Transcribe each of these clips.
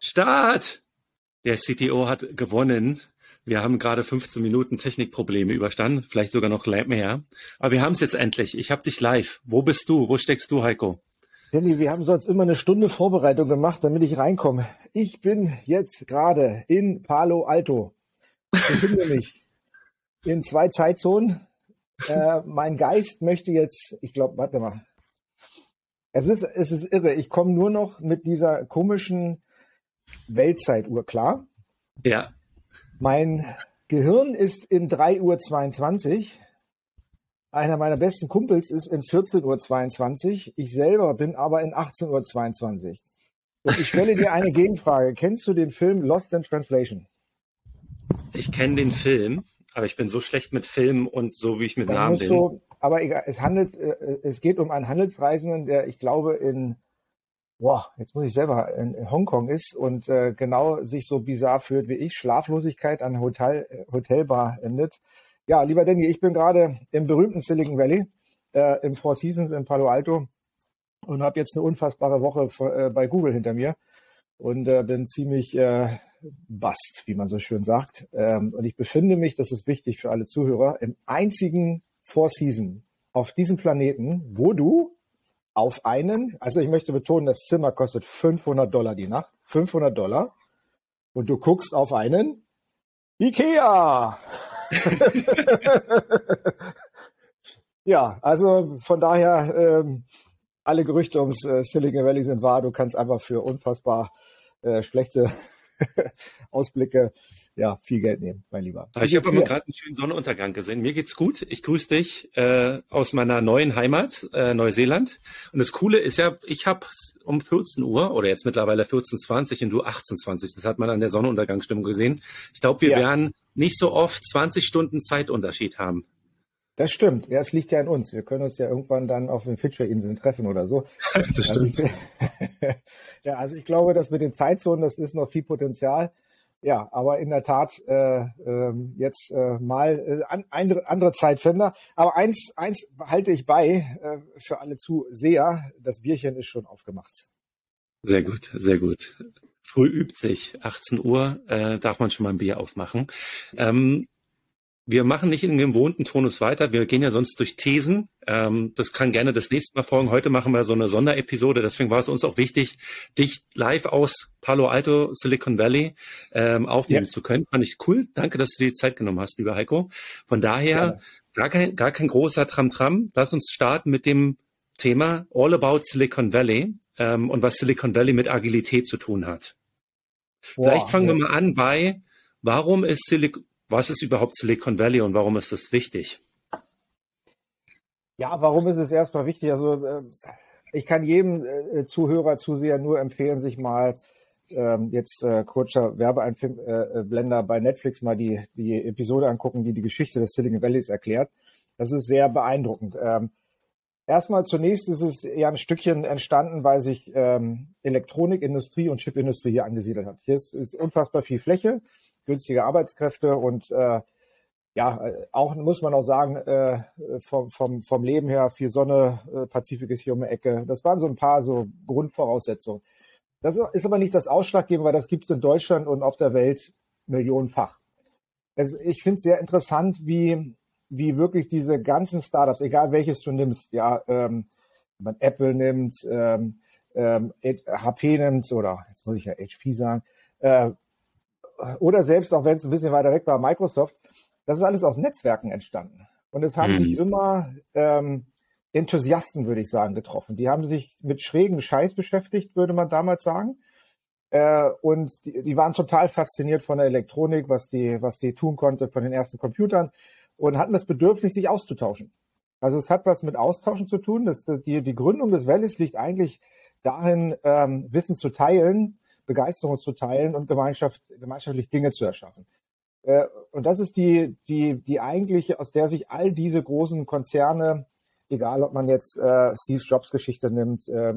Start! Der CTO hat gewonnen. Wir haben gerade 15 Minuten Technikprobleme überstanden, vielleicht sogar noch mehr. Aber wir haben es jetzt endlich. Ich habe dich live. Wo bist du? Wo steckst du, Heiko? Danny, wir haben sonst immer eine Stunde Vorbereitung gemacht, damit ich reinkomme. Ich bin jetzt gerade in Palo Alto. Ich befinde mich in zwei Zeitzonen. Äh, mein Geist möchte jetzt, ich glaube, warte mal. Es ist, es ist irre. Ich komme nur noch mit dieser komischen Weltzeituhr klar. Ja. Mein Gehirn ist in 3.22 Uhr. Einer meiner besten Kumpels ist in 14.22 Uhr. Ich selber bin aber in 18.22 Uhr. Und ich stelle dir eine Gegenfrage. Kennst du den Film Lost in Translation? Ich kenne den Film, aber ich bin so schlecht mit Filmen und so wie ich mit Dann Namen bin. Du, aber egal, es handelt, äh, es geht um einen Handelsreisenden, der, ich glaube, in boah, jetzt muss ich selber in Hongkong ist und äh, genau sich so bizarr führt wie ich, Schlaflosigkeit an Hotel, Hotelbar endet. Ja, lieber Danny, ich bin gerade im berühmten Silicon Valley, äh, im Four Seasons in Palo Alto und habe jetzt eine unfassbare Woche äh, bei Google hinter mir und äh, bin ziemlich äh, bast, wie man so schön sagt. Ähm, und ich befinde mich, das ist wichtig für alle Zuhörer, im einzigen Four Season auf diesem Planeten, wo du auf einen, also ich möchte betonen, das Zimmer kostet 500 Dollar die Nacht, 500 Dollar, und du guckst auf einen Ikea. ja, also von daher, ähm, alle Gerüchte ums äh, Silicon Valley sind wahr. Du kannst einfach für unfassbar äh, schlechte Ausblicke ja, viel Geld nehmen, mein Lieber. ich habe aber gerade einen schönen Sonnenuntergang gesehen. Mir geht's gut. Ich grüße dich äh, aus meiner neuen Heimat, äh, Neuseeland. Und das Coole ist ja, ich habe um 14 Uhr oder jetzt mittlerweile 14.20 und du 18.20. Das hat man an der Sonnenuntergangsstimmung gesehen. Ich glaube, wir ja. werden nicht so oft 20 Stunden Zeitunterschied haben. Das stimmt. Ja, es liegt ja an uns. Wir können uns ja irgendwann dann auf den Fidschi-Inseln treffen oder so. das also stimmt. Also, ja, also ich glaube, dass mit den Zeitzonen, das ist noch viel Potenzial. Ja, aber in der Tat äh, äh, jetzt äh, mal äh, an, andere Zeitfender. Aber eins, eins halte ich bei äh, für alle Zuseher: Das Bierchen ist schon aufgemacht. Sehr gut, sehr gut. Früh übt sich. 18 Uhr äh, darf man schon mal ein Bier aufmachen. Ähm, wir machen nicht in dem gewohnten Tonus weiter. Wir gehen ja sonst durch Thesen. Ähm, das kann gerne das nächste Mal folgen. Heute machen wir so eine Sonderepisode. Deswegen war es uns auch wichtig, dich live aus Palo Alto, Silicon Valley ähm, aufnehmen ja. zu können. Fand ich cool. Danke, dass du dir die Zeit genommen hast, lieber Heiko. Von daher gar kein, gar kein großer Tram-Tram. Lass uns starten mit dem Thema All About Silicon Valley ähm, und was Silicon Valley mit Agilität zu tun hat. Wow, Vielleicht fangen ja. wir mal an bei, warum ist Silicon was ist überhaupt Silicon Valley und warum ist das wichtig? Ja, warum ist es erstmal wichtig? Also äh, ich kann jedem äh, Zuhörer, Zuseher nur empfehlen, sich mal ähm, jetzt äh, kurzer Werbeeinblender bei Netflix mal die, die Episode angucken, die die Geschichte des Silicon Valleys erklärt. Das ist sehr beeindruckend. Ähm, erstmal zunächst ist es ja ein Stückchen entstanden, weil sich ähm, Elektronikindustrie und Chipindustrie hier angesiedelt hat. Hier ist, ist unfassbar viel Fläche günstige Arbeitskräfte und äh, ja, auch muss man auch sagen, äh, vom, vom, vom Leben her, viel Sonne, äh, Pazifik ist hier um die Ecke. Das waren so ein paar so Grundvoraussetzungen. Das ist aber nicht das Ausschlaggebende, weil das gibt es in Deutschland und auf der Welt millionenfach. Also ich finde es sehr interessant, wie, wie wirklich diese ganzen Startups, egal welches du nimmst, ja, ähm, wenn man Apple nimmt, ähm, ähm, HP nimmt oder jetzt muss ich ja HP sagen, äh, oder selbst auch wenn es ein bisschen weiter weg war, Microsoft, das ist alles aus Netzwerken entstanden. Und es haben mhm. sich immer ähm, Enthusiasten, würde ich sagen, getroffen. Die haben sich mit schrägen Scheiß beschäftigt, würde man damals sagen. Äh, und die, die waren total fasziniert von der Elektronik, was die, was die tun konnte, von den ersten Computern und hatten das Bedürfnis, sich auszutauschen. Also es hat was mit Austauschen zu tun. Das, die, die Gründung des Valleys liegt eigentlich darin, ähm, Wissen zu teilen, Begeisterung zu teilen und Gemeinschaft, gemeinschaftlich Dinge zu erschaffen. Äh, und das ist die, die, die eigentliche, aus der sich all diese großen Konzerne, egal ob man jetzt äh, Steve Jobs Geschichte nimmt äh,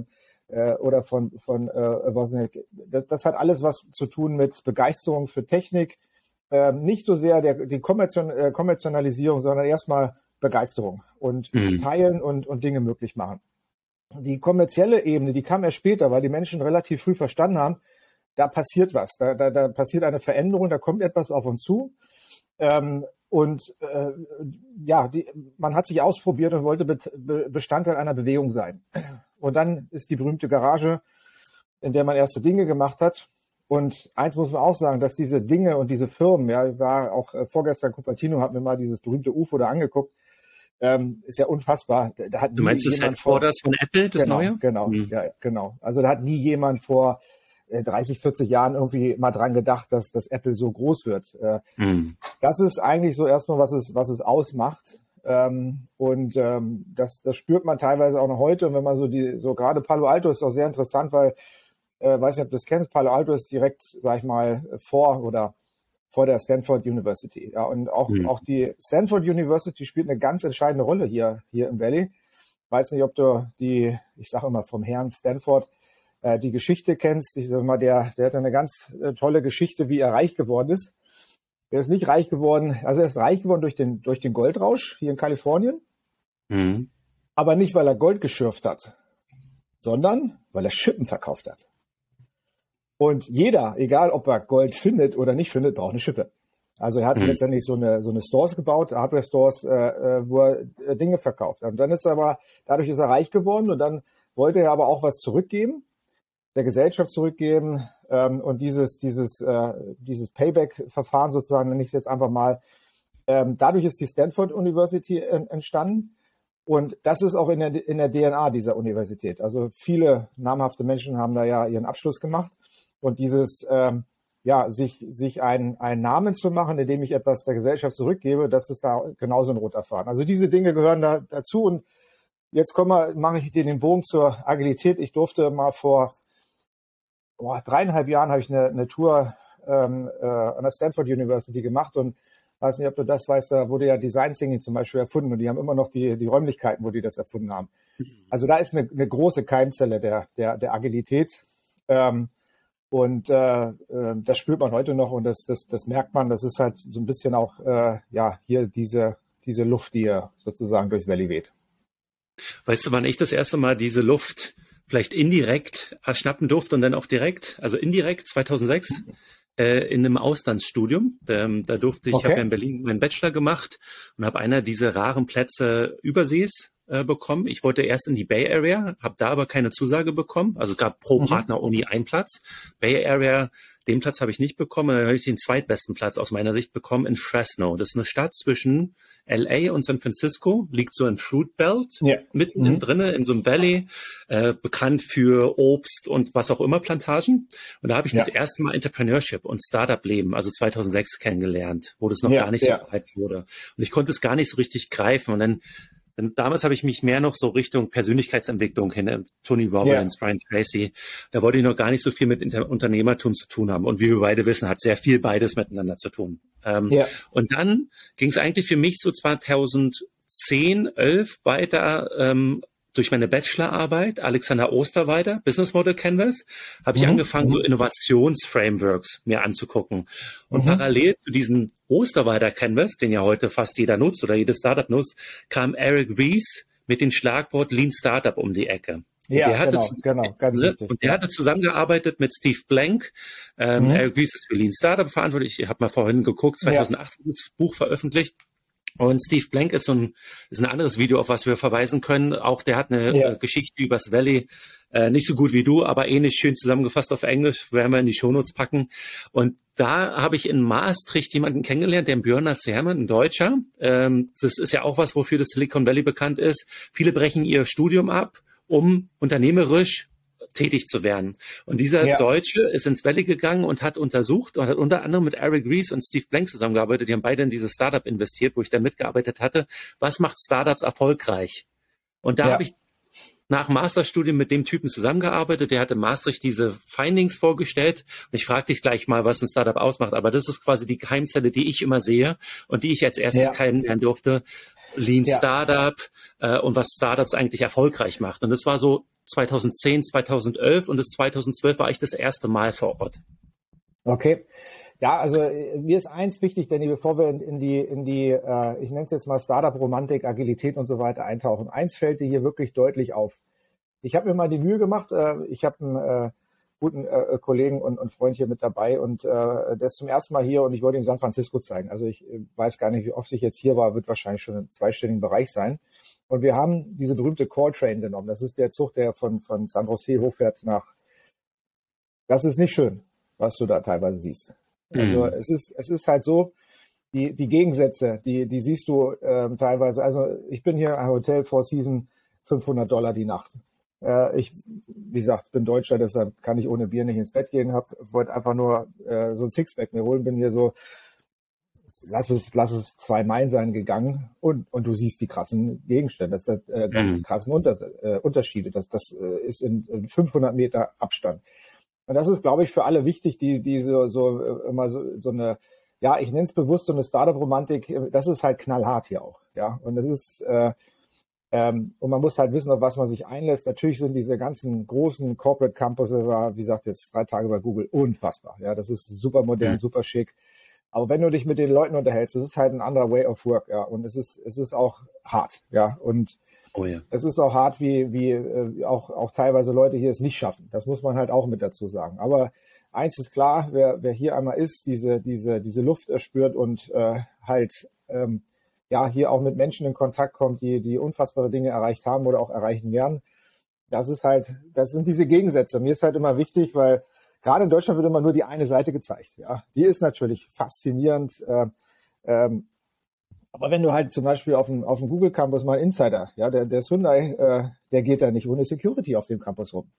äh, oder von, von äh, Wozniak, das, das hat alles was zu tun mit Begeisterung für Technik, äh, nicht so sehr der, die Kommerzion, äh, Kommerzialisierung, sondern erstmal Begeisterung und mhm. teilen und, und Dinge möglich machen. Die kommerzielle Ebene, die kam erst später, weil die Menschen relativ früh verstanden haben, da passiert was, da, da, da passiert eine Veränderung, da kommt etwas auf uns zu. Ähm, und äh, ja, die, man hat sich ausprobiert und wollte Be Bestandteil einer Bewegung sein. Und dann ist die berühmte Garage, in der man erste Dinge gemacht hat. Und eins muss man auch sagen, dass diese Dinge und diese Firmen, ja, ich war auch äh, vorgestern Cupertino, habe mir mal dieses berühmte UFO da angeguckt, ähm, ist ja unfassbar. Da hat du meinst das Headquarters von Apple, das genau, neue? Genau, mhm. ja, genau. Also da hat nie jemand vor 30, äh, 40 Jahren irgendwie mal dran gedacht, dass, dass Apple so groß wird. Äh, mhm. Das ist eigentlich so erstmal, was es, was es ausmacht. Ähm, und ähm, das, das spürt man teilweise auch noch heute. Und wenn man so die, so gerade Palo Alto ist auch sehr interessant, weil, äh, weiß nicht, ob du das kennst, Palo Alto ist direkt, sag ich mal, vor oder vor der Stanford University. Ja, und auch, mhm. auch die Stanford University spielt eine ganz entscheidende Rolle hier, hier im Valley. Weiß nicht, ob du die, ich sage immer vom Herrn Stanford, äh, die Geschichte kennst. Ich sag mal, der, der hat eine ganz äh, tolle Geschichte, wie er reich geworden ist. Er ist nicht reich geworden, also er ist reich geworden durch den, durch den Goldrausch hier in Kalifornien. Mhm. Aber nicht, weil er Gold geschürft hat, sondern weil er Schippen verkauft hat. Und jeder, egal ob er Gold findet oder nicht findet, braucht eine Schippe. Also er hat mhm. letztendlich so eine, so eine Stores gebaut, Hardware-Stores, äh, äh wo er Dinge verkauft. Und dann ist er aber, dadurch ist er reich geworden und dann wollte er aber auch was zurückgeben der Gesellschaft zurückgeben ähm, und dieses, dieses, äh, dieses Payback-Verfahren sozusagen, nenne ich es jetzt einfach mal, ähm, dadurch ist die Stanford University entstanden. Und das ist auch in der, in der DNA dieser Universität. Also viele namhafte Menschen haben da ja ihren Abschluss gemacht. Und dieses, ähm, ja, sich, sich einen, einen Namen zu machen, indem ich etwas der Gesellschaft zurückgebe, das ist da genauso ein roter Faden. Also diese Dinge gehören da dazu. Und jetzt kommen wir, mache ich dir den Bogen zur Agilität. Ich durfte mal vor boah, dreieinhalb Jahren habe ich eine, eine Tour ähm, äh, an der Stanford University gemacht und weiß nicht, ob du das weißt, da wurde ja Design Thinking zum Beispiel erfunden und die haben immer noch die, die Räumlichkeiten, wo die das erfunden haben. Also da ist eine, eine große Keimzelle der, der, der Agilität. Ähm, und äh, äh, das spürt man heute noch und das, das, das merkt man. Das ist halt so ein bisschen auch äh, ja hier diese, diese Luft, die hier sozusagen durchs Valley weht. Weißt du, wann ich das erste Mal diese Luft vielleicht indirekt erschnappen durfte und dann auch direkt, also indirekt 2006 äh, in einem Auslandsstudium. Da, da durfte ich, okay. habe ja in Berlin meinen Bachelor gemacht und habe einer dieser raren Plätze übersees äh, bekommen. Ich wollte erst in die Bay Area, habe da aber keine Zusage bekommen. Also gab pro mhm. Partner Uni einen Platz. Bay Area den Platz habe ich nicht bekommen, dann habe ich den zweitbesten Platz aus meiner Sicht bekommen in Fresno. Das ist eine Stadt zwischen LA und San Francisco, liegt so im Fruit Belt, ja. mitten mhm. drinnen in so einem Valley, äh, bekannt für Obst und was auch immer Plantagen. Und da habe ich ja. das erste Mal Entrepreneurship und Startup-Leben, also 2006 kennengelernt, wo das noch ja, gar nicht so breit wurde. Und ich konnte es gar nicht so richtig greifen. Und dann denn damals habe ich mich mehr noch so Richtung Persönlichkeitsentwicklung hin, äh, Tony Robbins, yeah. Brian Tracy. Da wollte ich noch gar nicht so viel mit Inter Unternehmertum zu tun haben. Und wie wir beide wissen, hat sehr viel beides miteinander zu tun. Ähm, yeah. Und dann ging es eigentlich für mich so 2010, 11 weiter ähm, durch meine Bachelorarbeit, Alexander Osterweider, Business Model Canvas, habe ich mhm. angefangen, so mhm. Innovationsframeworks mir anzugucken. Und mhm. parallel zu diesem Osterweider Canvas, den ja heute fast jeder nutzt oder jedes Startup nutzt, kam Eric Ries mit dem Schlagwort Lean Startup um die Ecke. Ja, der hatte genau, genau, ganz wichtig. Und der hatte zusammengearbeitet mit Steve Blank. Ähm, mhm. Eric Ries ist für Lean Startup verantwortlich. Ich habe mal vorhin geguckt, 2008 ja. das Buch veröffentlicht. Und Steve Blank ist so ein, ist ein anderes Video, auf was wir verweisen können. Auch der hat eine ja. Äh, Geschichte übers Valley. Äh, nicht so gut wie du, aber ähnlich schön zusammengefasst auf Englisch, werden wir in die Shownotes packen. Und da habe ich in Maastricht jemanden kennengelernt, der Björn Zermann, ein Deutscher. Ähm, das ist ja auch was, wofür das Silicon Valley bekannt ist. Viele brechen ihr Studium ab, um unternehmerisch tätig zu werden. Und dieser ja. Deutsche ist ins Valley gegangen und hat untersucht und hat unter anderem mit Eric Rees und Steve Blank zusammengearbeitet. Die haben beide in dieses Startup investiert, wo ich da mitgearbeitet hatte. Was macht Startups erfolgreich? Und da ja. habe ich nach Masterstudium mit dem Typen zusammengearbeitet. Der hatte Maastricht diese Findings vorgestellt. Und ich frage dich gleich mal, was ein Startup ausmacht. Aber das ist quasi die Geheimzelle, die ich immer sehe und die ich als erstes ja. kennenlernen durfte. Lean ja. Startup äh, und was Startups eigentlich erfolgreich macht. Und das war so 2010, 2011 und das 2012 war ich das erste Mal vor Ort. Okay. Ja, also äh, mir ist eins wichtig, Danny, bevor wir in, in die, in die, äh, ich nenne es jetzt mal Startup-Romantik, Agilität und so weiter eintauchen. Eins fällt dir hier wirklich deutlich auf. Ich habe mir mal die Mühe gemacht, äh, ich habe ein, äh, guten äh, Kollegen und, und Freund hier mit dabei und äh, der ist zum ersten Mal hier und ich wollte ihm San Francisco zeigen. Also ich äh, weiß gar nicht, wie oft ich jetzt hier war, wird wahrscheinlich schon im zweistelligen Bereich sein. Und wir haben diese berühmte Call Train genommen. Das ist der Zug, der von, von San Jose hochfährt nach. Das ist nicht schön, was du da teilweise siehst. Also mhm. es ist, es ist halt so, die, die Gegensätze, die, die siehst du ähm, teilweise. Also ich bin hier am Hotel Four Season 500 Dollar die Nacht. Äh, ich, wie gesagt, bin Deutscher, deshalb kann ich ohne Bier nicht ins Bett gehen. Hab, wollte einfach nur äh, so ein Sixpack mir holen. Bin hier so, lass es, lass es zwei Meilen sein gegangen und, und du siehst die krassen Gegenstände, das, äh, mhm. krassen Unter, äh, Unterschiede. Das, das äh, ist in, in 500 Meter Abstand. Und das ist, glaube ich, für alle wichtig, die, die so, so äh, immer so, so eine, ja, ich nenne es bewusst so eine Startup-Romantik, das ist halt knallhart hier auch. Ja, und das ist, äh, ähm, und man muss halt wissen, auf was man sich einlässt. Natürlich sind diese ganzen großen Corporate Campus, wie gesagt, jetzt drei Tage bei Google, unfassbar. Ja, das ist super modern, mhm. super schick. Aber wenn du dich mit den Leuten unterhältst, das ist halt ein anderer Way of Work, ja. Und es ist, es ist auch hart, ja. Und oh ja. es ist auch hart, wie, wie äh, auch, auch teilweise Leute hier es nicht schaffen. Das muss man halt auch mit dazu sagen. Aber eins ist klar, wer, wer hier einmal ist, diese, diese, diese Luft erspürt und äh, halt ähm, ja hier auch mit Menschen in Kontakt kommt, die, die unfassbare Dinge erreicht haben oder auch erreichen werden. Das ist halt, das sind diese Gegensätze. Mir ist halt immer wichtig, weil gerade in Deutschland wird immer nur die eine Seite gezeigt. Ja, die ist natürlich faszinierend. Äh, ähm, aber wenn du halt zum Beispiel auf dem, auf dem Google Campus mal Insider, ja, der, der Hyundai, äh, der geht da nicht ohne Security auf dem Campus rum.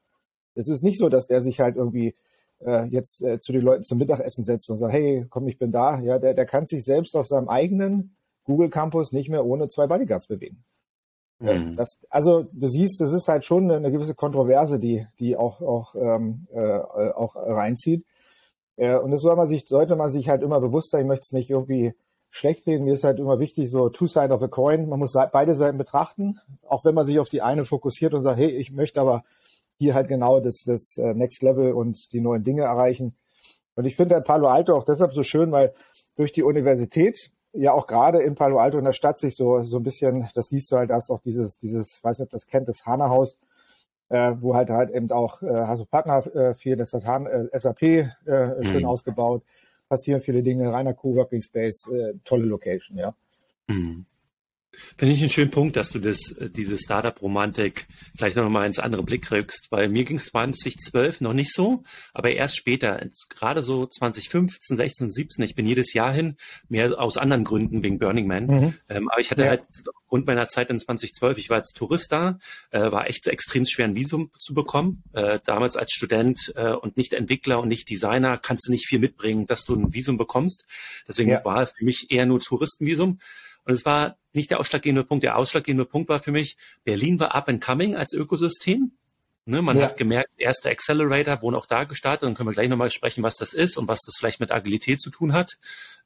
Es ist nicht so, dass der sich halt irgendwie äh, jetzt äh, zu den Leuten zum Mittagessen setzt und sagt, hey, komm, ich bin da. Ja, der, der kann sich selbst auf seinem eigenen Google Campus nicht mehr ohne zwei Bodyguards bewegen. Mhm. Das, also du siehst, das ist halt schon eine, gewisse Kontroverse, die, die auch, auch, ähm, äh, auch reinzieht. Äh, und das soll man sich, sollte man sich halt immer bewusst sein. Ich möchte es nicht irgendwie schlecht reden. Mir ist halt immer wichtig, so two side of a coin. Man muss beide Seiten betrachten, auch wenn man sich auf die eine fokussiert und sagt, hey, ich möchte aber hier halt genau das, das äh, Next Level und die neuen Dinge erreichen. Und ich finde halt Palo Alto auch deshalb so schön, weil durch die Universität ja auch gerade in Palo Alto in der Stadt sich so, so ein bisschen, das siehst du halt, da ist auch dieses, dieses, weiß nicht, ob das kennt, das Hana-Haus, äh, wo halt halt eben auch, äh, also Partner äh, viel, das hat Han, äh, SAP äh, mhm. schön ausgebaut, passieren viele Dinge, reiner Co-Working Space, äh, tolle Location, ja. Mhm. Finde ich einen schönen Punkt, dass du das, äh, diese Startup-Romantik gleich noch mal ins andere Blick rückst, weil mir ging es 2012 noch nicht so, aber erst später, gerade so 2015, 16 und 17, ich bin jedes Jahr hin, mehr aus anderen Gründen wegen Burning Man, mhm. ähm, aber ich hatte ja. halt aufgrund meiner Zeit in 2012, ich war als Tourist da, äh, war echt extrem schwer ein Visum zu bekommen, äh, damals als Student äh, und nicht Entwickler und nicht Designer kannst du nicht viel mitbringen, dass du ein Visum bekommst, deswegen ja. war es für mich eher nur Touristenvisum, und es war nicht der ausschlaggebende Punkt. Der ausschlaggebende Punkt war für mich, Berlin war up and coming als Ökosystem. Ne, man ja. hat gemerkt, erster Accelerator wurden auch da gestartet. Dann können wir gleich nochmal sprechen, was das ist und was das vielleicht mit Agilität zu tun hat.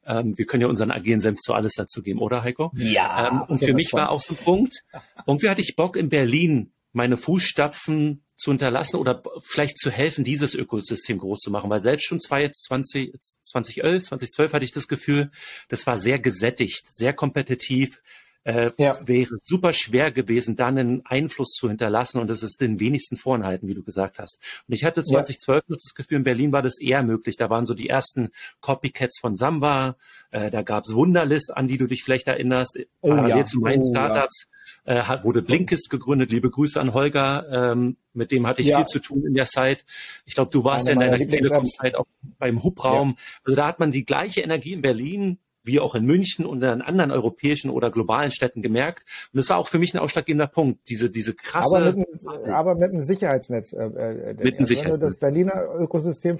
Ähm, wir können ja unseren agilen Senf zu alles dazu geben, oder Heiko? Ja. Ähm, und für mich war auch so ein Punkt, irgendwie hatte ich Bock in Berlin meine Fußstapfen zu hinterlassen oder vielleicht zu helfen, dieses Ökosystem groß zu machen. Weil selbst schon 2020, 2011, 2012 hatte ich das Gefühl, das war sehr gesättigt, sehr kompetitiv. Äh, ja. Es wäre super schwer gewesen, dann einen Einfluss zu hinterlassen und es ist den wenigsten Vorenthalten, wie du gesagt hast. Und ich hatte 2012 ja. das Gefühl, in Berlin war das eher möglich. Da waren so die ersten Copycats von Samba, äh, da gab's Wunderlist, an die du dich vielleicht erinnerst, oh, parallel ja. zu meinen oh, Startups äh, hat, wurde Blinkist gegründet. Liebe Grüße an Holger, ähm, mit dem hatte ich ja. viel zu tun in der Zeit. Ich glaube, du warst ja in der Telekom-Zeit auch beim Hubraum. Ja. Also da hat man die gleiche Energie in Berlin wie auch in München und in anderen europäischen oder globalen Städten gemerkt. Und das war auch für mich ein ausschlaggebender Punkt, diese, diese krasse... Aber mit, einem, aber mit einem Sicherheitsnetz. Äh, äh mit einem Sicherheitsnetz. Wenn du das Berliner Ökosystem,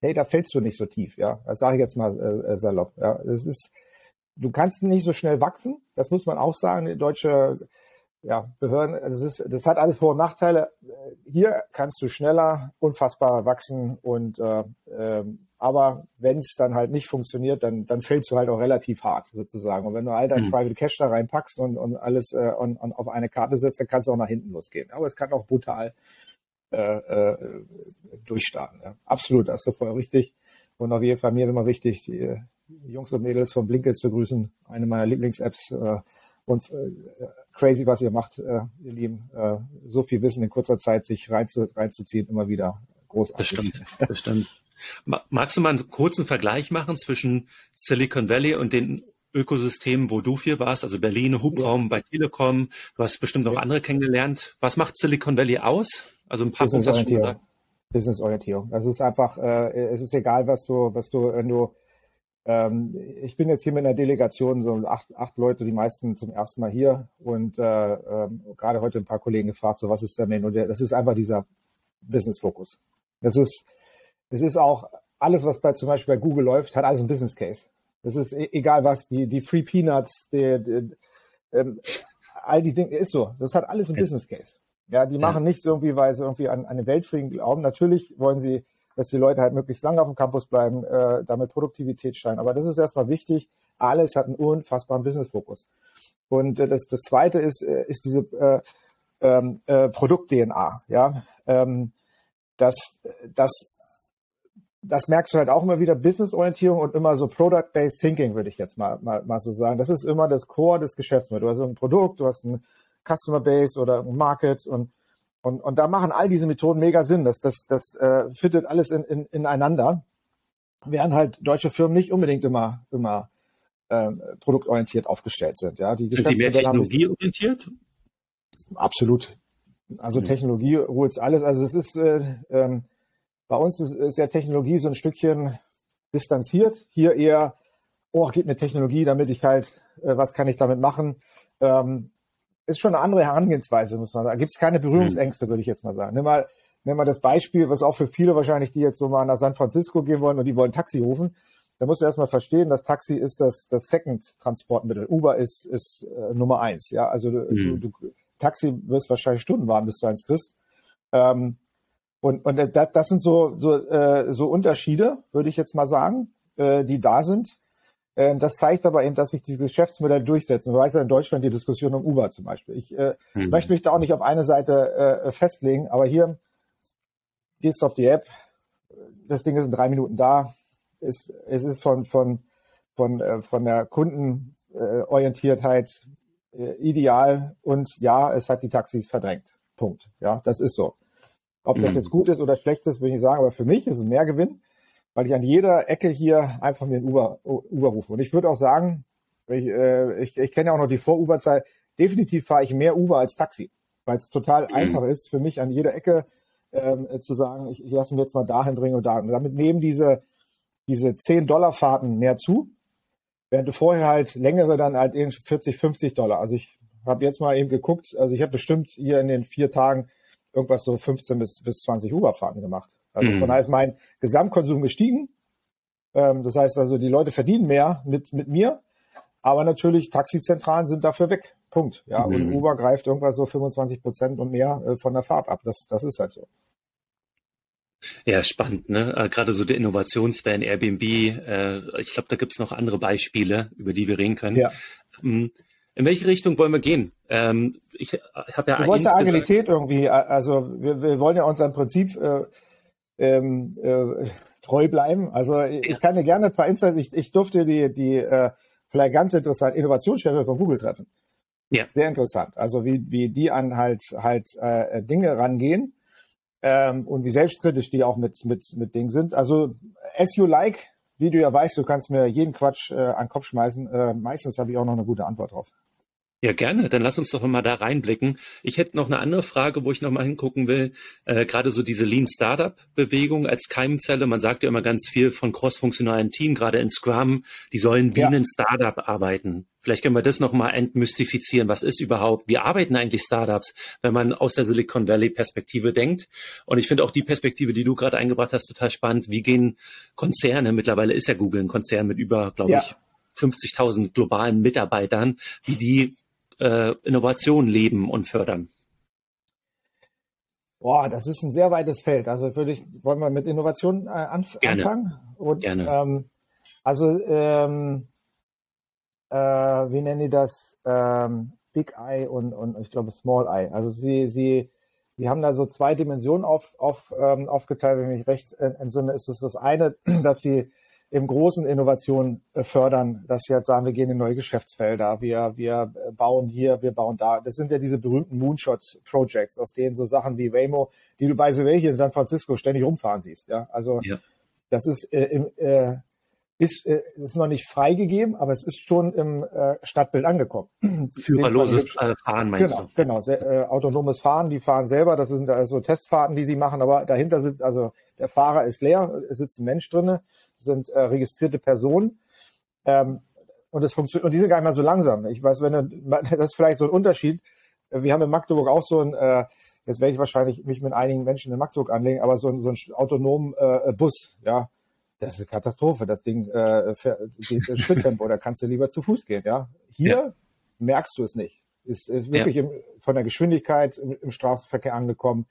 hey, da fällst du nicht so tief, ja. Das sage ich jetzt mal äh, äh salopp. Ja, das ist, du kannst nicht so schnell wachsen. Das muss man auch sagen. Die deutsche ja, Behörden, also das, ist, das hat alles Vor- und Nachteile. Hier kannst du schneller, unfassbar wachsen und äh, äh, aber wenn es dann halt nicht funktioniert, dann, dann fällst du halt auch relativ hart sozusagen. Und wenn du all dein mhm. Private Cash da reinpackst und, und alles äh, und, und auf eine Karte setzt, dann kannst du auch nach hinten losgehen. Aber es kann auch brutal äh, äh, durchstarten. Ja. Absolut, das ist so voll richtig. Und auf jeden Fall mir immer wichtig, die, Jungs und Mädels von Blinkist zu grüßen. Eine meiner Lieblings-Apps. Äh, und äh, crazy, was ihr macht, äh, ihr Lieben. Äh, so viel Wissen in kurzer Zeit sich reinzu, reinzuziehen, immer wieder. großartig. Das stimmt, das stimmt. Magst du mal einen kurzen Vergleich machen zwischen Silicon Valley und den Ökosystemen, wo du viel warst, also Berlin, Hubraum ja. bei Telekom, du hast bestimmt noch ja. andere kennengelernt. Was macht Silicon Valley aus? Also ein paar Business-Orientierung. Business-Orientierung. Also es ist einfach, äh, es ist egal, was du, was du, wenn du, ich bin jetzt hier mit einer Delegation, so acht, acht Leute, die meisten zum ersten Mal hier und äh, äh, gerade heute ein paar Kollegen gefragt, so was ist der Main? Und das ist einfach dieser Business-Fokus. Das ist, es ist auch alles, was bei zum Beispiel bei Google läuft, hat alles ein Business Case. Das ist e-, egal was, die, die Free Peanuts, die, die, ähm, all die Dinge, ist so. Das hat alles ein ja. Business Case. Ja, die machen nichts irgendwie, weil sie irgendwie an, an den Weltfrieden glauben. Natürlich wollen sie, dass die Leute halt möglichst lange auf dem Campus bleiben, äh, damit Produktivität steigt. Aber das ist erstmal wichtig. Alles hat einen unfassbaren Business-Fokus. Und äh, das, das zweite ist, äh, ist diese äh, ähm, äh, Produkt-DNA. Ja, ähm, dass, dass das merkst du halt auch immer wieder, Business-Orientierung und immer so Product-Based Thinking, würde ich jetzt mal, mal, mal so sagen. Das ist immer das Core des Geschäftsmodells. Du hast ein Produkt, du hast ein Customer Base oder ein Market und, und, und da machen all diese Methoden mega Sinn. Das, das, das äh, fittet alles in, in, ineinander. Während halt deutsche Firmen nicht unbedingt immer, immer ähm, produktorientiert aufgestellt sind. Ja, die sind die mehr technologieorientiert? Absolut. Also mhm. Technologie holt alles. Also es ist äh, ähm, bei uns ist, ist ja Technologie so ein Stückchen distanziert. Hier eher, oh, gib mir Technologie, damit ich halt, äh, was kann ich damit machen? Ähm, ist schon eine andere Herangehensweise, muss man sagen. Gibt es keine Berührungsängste, mhm. würde ich jetzt mal sagen. Nimm mal, nimm mal das Beispiel, was auch für viele wahrscheinlich, die jetzt so mal nach San Francisco gehen wollen und die wollen Taxi rufen. Da musst du erstmal verstehen, das Taxi ist das, das Second-Transportmittel. Uber ist, ist äh, Nummer eins. Ja, also du, mhm. du, du, Taxi wirst wahrscheinlich Stunden warten, bis du eins kriegst. Ähm, und, und das, das sind so, so, äh, so Unterschiede, würde ich jetzt mal sagen, äh, die da sind. Äh, das zeigt aber eben, dass sich dieses Geschäftsmodell durchsetzt. Du weißt ja in Deutschland die Diskussion um Uber zum Beispiel. Ich äh, mhm. möchte mich da auch nicht auf eine Seite äh, festlegen, aber hier gehst du auf die App, das Ding ist in drei Minuten da. Es, es ist von, von, von, äh, von der Kundenorientiertheit äh, ideal und ja, es hat die Taxis verdrängt. Punkt. Ja, das ist so. Ob das mhm. jetzt gut ist oder schlecht ist, würde ich nicht sagen, aber für mich ist es ein Mehrgewinn, weil ich an jeder Ecke hier einfach mir ein Uber, Uber rufe. Und ich würde auch sagen, ich, äh, ich, ich kenne ja auch noch die Vor-Uber-Zeit, definitiv fahre ich mehr Uber als Taxi, weil es total mhm. einfach ist für mich an jeder Ecke ähm, zu sagen, ich, ich lasse mich jetzt mal dahin bringen und da. Und damit nehmen diese, diese 10-Dollar-Fahrten mehr zu, während du vorher halt längere dann halt 40, 50 Dollar. Also ich habe jetzt mal eben geguckt, also ich habe bestimmt hier in den vier Tagen irgendwas so 15 bis, bis 20 Uberfahrten gemacht. Also mhm. von daher ist mein Gesamtkonsum gestiegen. Ähm, das heißt also, die Leute verdienen mehr mit, mit mir, aber natürlich Taxizentralen sind dafür weg. Punkt. Ja, mhm. und Uber greift irgendwas so 25 Prozent und mehr äh, von der Fahrt ab. Das, das ist halt so. Ja, spannend, ne? Äh, gerade so der Innovationsvan Airbnb, äh, ich glaube, da gibt's noch andere Beispiele, über die wir reden können. Ja. Ähm, in welche Richtung wollen wir gehen? Ähm, ich habe ja du wolltest ja Agilität irgendwie, also wir, wir wollen ja unserem Prinzip äh, ähm, äh, treu bleiben. Also ich kann dir gerne ein paar Insights, ich, ich durfte die, die äh, vielleicht ganz interessant Innovationschefin von Google treffen. Ja. Sehr interessant. Also wie, wie die an halt halt äh, Dinge rangehen ähm, und wie selbstkritisch die auch mit, mit, mit Dingen sind. Also as you like, wie du ja weißt, du kannst mir jeden Quatsch äh, an den Kopf schmeißen. Äh, meistens habe ich auch noch eine gute Antwort drauf. Ja, gerne. Dann lass uns doch mal da reinblicken. Ich hätte noch eine andere Frage, wo ich noch mal hingucken will. Äh, gerade so diese Lean Startup Bewegung als Keimzelle. Man sagt ja immer ganz viel von crossfunktionalen Team, gerade in Scrum. Die sollen wie ja. ein Startup arbeiten. Vielleicht können wir das noch mal entmystifizieren. Was ist überhaupt? Wie arbeiten eigentlich Startups, wenn man aus der Silicon Valley Perspektive denkt? Und ich finde auch die Perspektive, die du gerade eingebracht hast, total spannend. Wie gehen Konzerne? Mittlerweile ist ja Google ein Konzern mit über, glaube ja. ich, 50.000 globalen Mitarbeitern, wie die äh, Innovation leben und fördern? Boah, das ist ein sehr weites Feld. Also würde ich, wollen wir mit Innovation äh, anf Gerne. anfangen? Und, Gerne. Ähm, also ähm, äh, wie nennen die das? Ähm, Big Eye und, und ich glaube Small Eye. Also sie, sie, die haben da so zwei Dimensionen auf, auf, ähm, aufgeteilt, wenn ich recht entsinne, ist es das eine, dass sie im großen Innovation äh, fördern, dass sie jetzt sagen, wir gehen in neue Geschäftsfelder, wir, wir äh, bauen hier, wir bauen da. Das sind ja diese berühmten Moonshot-Projects, aus denen so Sachen wie Waymo, die du bei the hier in San Francisco ständig rumfahren siehst. Ja, also ja. das ist äh, im, äh, ist, äh, ist noch nicht freigegeben, aber es ist schon im äh, Stadtbild angekommen. Führerloses äh, Fahren meinst genau, du? Genau, sehr, äh, autonomes Fahren, die fahren selber, das sind also Testfahrten, die sie machen, aber dahinter sitzt, also der Fahrer ist leer, es sitzt ein Mensch drinne, sind äh, registrierte Personen. Ähm, und das funktioniert, und die sind gar nicht mal so langsam. Ich weiß, wenn du, das ist vielleicht so ein Unterschied. Wir haben in Magdeburg auch so ein, äh, jetzt werde ich wahrscheinlich mich mit einigen Menschen in Magdeburg anlegen, aber so ein, so ein autonomen äh, Bus, ja, das ist eine Katastrophe. Das Ding äh, geht in Schritttempo, da kannst du lieber zu Fuß gehen. Ja, hier ja. merkst du es nicht. Ist, ist wirklich ja. im, von der Geschwindigkeit im, im Straßenverkehr angekommen.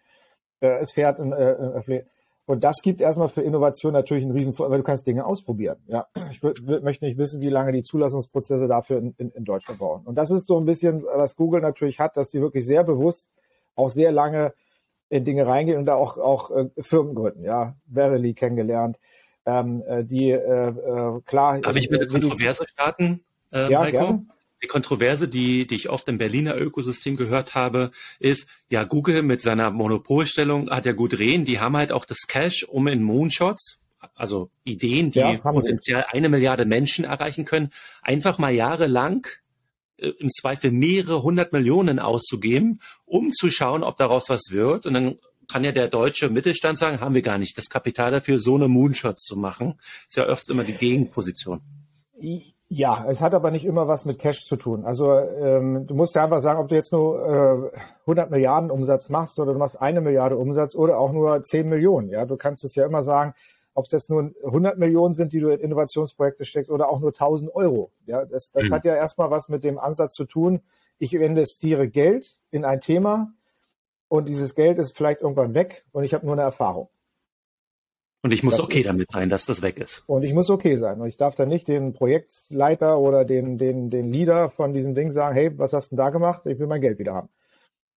Äh, es fährt in, äh, in, und das gibt erstmal für Innovation natürlich einen riesen, weil du kannst Dinge ausprobieren. Ja, ich möchte nicht wissen, wie lange die Zulassungsprozesse dafür in, in, in Deutschland brauchen. Und das ist so ein bisschen, was Google natürlich hat, dass die wirklich sehr bewusst auch sehr lange in Dinge reingehen und da auch, auch äh, Firmen gründen. Ja, Verily kennengelernt, ähm, äh, die äh, äh, klar. Darf ich mit der Kontroverse starten? Äh, ja, Heiko? gerne. Die Kontroverse, die, die ich oft im Berliner Ökosystem gehört habe, ist, ja, Google mit seiner Monopolstellung hat ja gut reden. Die haben halt auch das Cash, um in Moonshots, also Ideen, die ja, potenziell eine Milliarde Menschen erreichen können, einfach mal jahrelang äh, im Zweifel mehrere hundert Millionen auszugeben, um zu schauen, ob daraus was wird. Und dann kann ja der deutsche Mittelstand sagen, haben wir gar nicht das Kapital dafür, so eine Moonshots zu machen. Ist ja oft immer die Gegenposition. Ja, es hat aber nicht immer was mit Cash zu tun. Also ähm, du musst ja einfach sagen, ob du jetzt nur äh, 100 Milliarden Umsatz machst oder du machst eine Milliarde Umsatz oder auch nur 10 Millionen. Ja, du kannst es ja immer sagen, ob es jetzt nur 100 Millionen sind, die du in Innovationsprojekte steckst oder auch nur 1000 Euro. Ja, das, das mhm. hat ja erstmal was mit dem Ansatz zu tun. Ich investiere Geld in ein Thema und dieses Geld ist vielleicht irgendwann weg und ich habe nur eine Erfahrung. Und ich muss das okay ist, damit sein, dass das weg ist. Und ich muss okay sein. Und ich darf dann nicht den Projektleiter oder den, den, den Leader von diesem Ding sagen, hey, was hast du denn da gemacht? Ich will mein Geld wieder haben.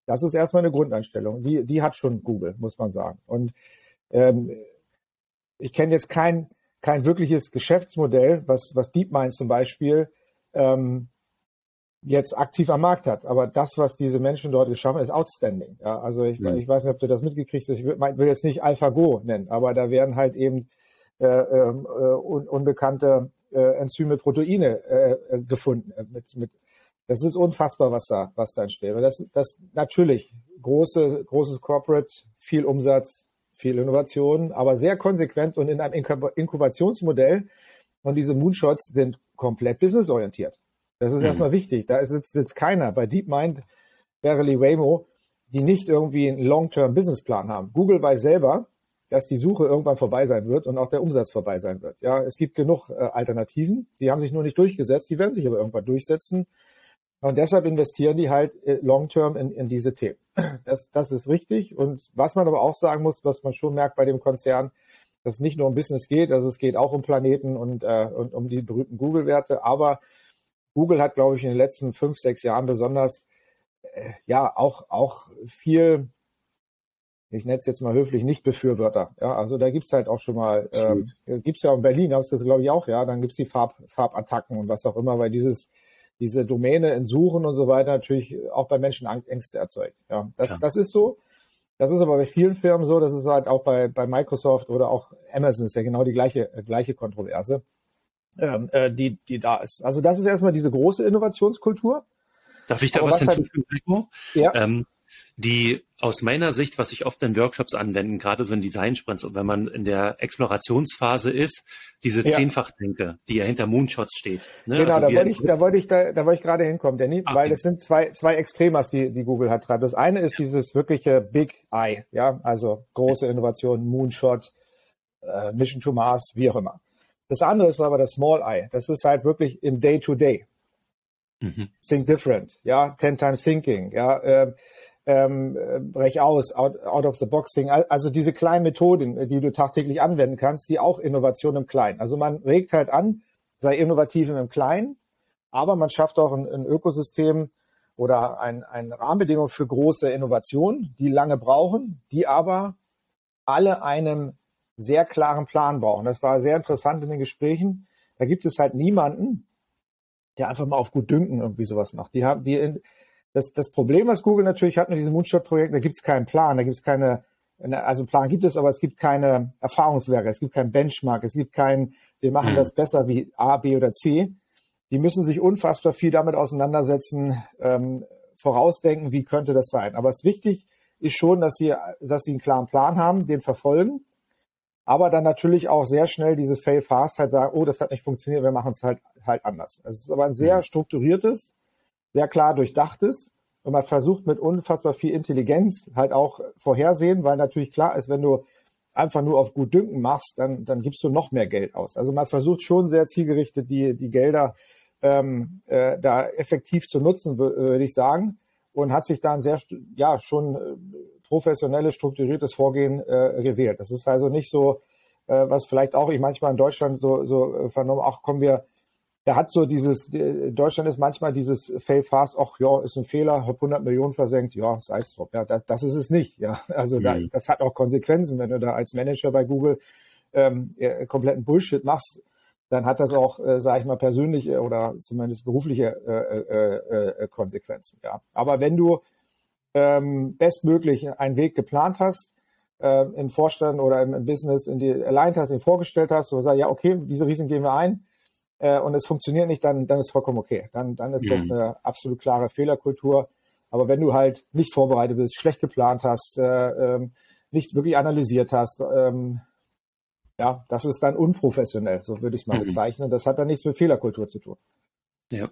Das ist erstmal eine Grundeinstellung. Die, die hat schon Google, muss man sagen. Und ähm, ich kenne jetzt kein, kein wirkliches Geschäftsmodell, was, was DeepMind zum Beispiel ähm, jetzt aktiv am Markt hat. Aber das, was diese Menschen dort geschaffen, ist outstanding. Ja, also ich, ja. ich weiß nicht, ob du das mitgekriegt hast. Ich will, will jetzt nicht AlphaGo nennen, aber da werden halt eben äh, äh, un, unbekannte äh, Enzyme, Proteine äh, äh gefunden. Äh, mit, mit, das ist unfassbar, was da, was da entsteht. Das, das natürlich große, großes Corporate, viel Umsatz, viel Innovation, aber sehr konsequent und in einem Inkubationsmodell. Und diese Moonshots sind komplett businessorientiert. Das ist mhm. erstmal wichtig. Da sitzt jetzt keiner bei DeepMind, Verily Waymo, die nicht irgendwie einen Long-Term-Businessplan haben. Google weiß selber, dass die Suche irgendwann vorbei sein wird und auch der Umsatz vorbei sein wird. Ja, es gibt genug äh, Alternativen, die haben sich nur nicht durchgesetzt, die werden sich aber irgendwann durchsetzen. Und deshalb investieren die halt äh, long-term in, in diese Themen. Das, das ist richtig. Und was man aber auch sagen muss, was man schon merkt bei dem Konzern, dass es nicht nur um Business geht, also es geht auch um Planeten und, äh, und um die berühmten Google-Werte, aber Google hat, glaube ich, in den letzten fünf, sechs Jahren besonders äh, ja auch, auch viel, ich nenne es jetzt mal höflich, nicht Befürworter. Ja, also da gibt's halt auch schon mal, ähm, gibt's ja in Berlin, das glaube ich auch, ja, dann gibt's die Farb, Farbattacken und was auch immer, weil dieses, diese Domäne in Suchen und so weiter natürlich auch bei Menschen Ängste erzeugt. Ja, das, ja. das ist so. Das ist aber bei vielen Firmen so, das ist halt auch bei, bei Microsoft oder auch Amazon ist ja genau die gleiche, äh, gleiche Kontroverse äh, die, die da ist. Also das ist erstmal diese große Innovationskultur. Darf ich da Aber was, was hinzufügen, Rico? Ja. Ähm, die aus meiner Sicht, was ich oft in Workshops anwenden, gerade so in Design-Sprints und wenn man in der Explorationsphase ist, diese ja. Zehnfachdenke, die ja hinter Moonshots steht. Ne? Genau, also da wollte ich, da wollte ich, da, da wollte ich gerade hinkommen, Danny, okay. weil es sind zwei, zwei Extremas, die, die Google hat treibt. Das eine ist ja. dieses wirkliche Big Eye, ja, also große Innovation, Moonshot, äh, Mission to Mars, wie auch immer. Das andere ist aber das Small Eye. Das ist halt wirklich in Day to Day. Mhm. Think different, ja, ten times thinking, ja, äh, ähm, brech aus, out, out of the box thing. Also diese kleinen Methoden, die du tagtäglich anwenden kannst, die auch Innovation im Kleinen. Also man regt halt an, sei innovativ im Kleinen, aber man schafft auch ein, ein Ökosystem oder ein, ein Rahmenbedingung für große Innovationen, die lange brauchen, die aber alle einem sehr klaren Plan brauchen. Das war sehr interessant in den Gesprächen. Da gibt es halt niemanden, der einfach mal auf gut Dünken irgendwie sowas macht. Die haben, die, in, das, das Problem, was Google natürlich hat mit diesem Moonshot-Projekt, da gibt es keinen Plan, da gibt es keine, also Plan gibt es, aber es gibt keine Erfahrungswerke, es gibt keinen Benchmark, es gibt kein, wir machen mhm. das besser wie A, B oder C. Die müssen sich unfassbar viel damit auseinandersetzen, ähm, vorausdenken, wie könnte das sein. Aber es ist wichtig ist schon, dass sie, dass sie einen klaren Plan haben, den verfolgen, aber dann natürlich auch sehr schnell dieses Fail Fast halt sagen, oh, das hat nicht funktioniert, wir machen es halt halt anders. Es ist aber ein sehr mhm. strukturiertes, sehr klar durchdachtes und man versucht mit unfassbar viel Intelligenz halt auch vorhersehen, weil natürlich klar ist, wenn du einfach nur auf gut Dünken machst, dann, dann gibst du noch mehr Geld aus. Also man versucht schon sehr zielgerichtet die, die Gelder ähm, äh, da effektiv zu nutzen, würde ich sagen, und hat sich da ein sehr, ja, schon äh, professionelles, strukturiertes Vorgehen äh, gewählt. Das ist also nicht so, äh, was vielleicht auch ich manchmal in Deutschland so, so äh, vernommen, ach kommen wir, er hat so dieses, Deutschland ist manchmal dieses Fail fast, ach ja, ist ein Fehler, hab 100 Millionen versenkt, ja, sei es drauf. Ja, das, das ist es nicht. Ja, also mhm. da, das hat auch Konsequenzen, wenn du da als Manager bei Google ähm, kompletten Bullshit machst, dann hat das auch, äh, sage ich mal, persönliche oder zumindest berufliche äh, äh, äh, Konsequenzen. Ja, aber wenn du ähm, bestmöglich einen Weg geplant hast, äh, im Vorstand oder im, im Business in die aligned hast, den vorgestellt hast, so sag ja, okay, diese Risiken gehen wir ein, äh, und es funktioniert nicht, dann, dann ist vollkommen okay. Dann, dann ist mhm. das eine absolut klare Fehlerkultur. Aber wenn du halt nicht vorbereitet bist, schlecht geplant hast, äh, ähm, nicht wirklich analysiert hast, ähm, ja, das ist dann unprofessionell, so würde ich es mal mhm. bezeichnen. Das hat dann nichts mit Fehlerkultur zu tun. Ja.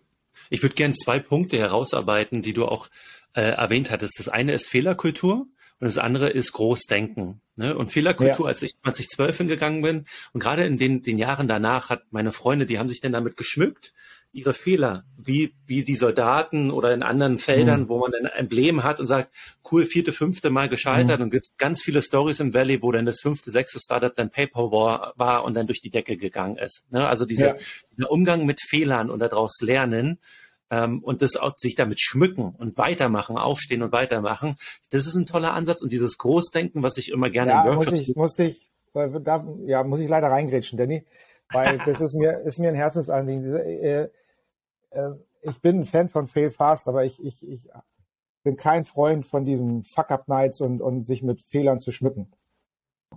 Ich würde gerne zwei Punkte herausarbeiten, die du auch äh, erwähnt hattest. Das eine ist Fehlerkultur und das andere ist Großdenken. Ne? Und Fehlerkultur, ja. als ich 2012 hingegangen bin und gerade in den, den Jahren danach hat meine Freunde, die haben sich dann damit geschmückt, ihre Fehler, wie, wie die Soldaten oder in anderen Feldern, mhm. wo man ein Emblem hat und sagt, cool, vierte, fünfte Mal gescheitert mhm. und gibt ganz viele Stories im Valley, wo dann das fünfte, sechste Startup dann PayPal war, war und dann durch die Decke gegangen ist. Ne? Also dieser, ja. dieser Umgang mit Fehlern und daraus lernen, ähm, und das auch sich damit schmücken und weitermachen, aufstehen und weitermachen. Das ist ein toller Ansatz und dieses Großdenken, was ich immer gerne ja, in Workshops... Muss ich, muss ich, da, ja, muss ich leider reingrätschen, Danny, weil das ist mir, ist mir ein Herzensanliegen. Äh, äh, ich bin ein Fan von Fail Fast, aber ich, ich, ich bin kein Freund von diesen Fuck-Up-Nights und, und sich mit Fehlern zu schmücken.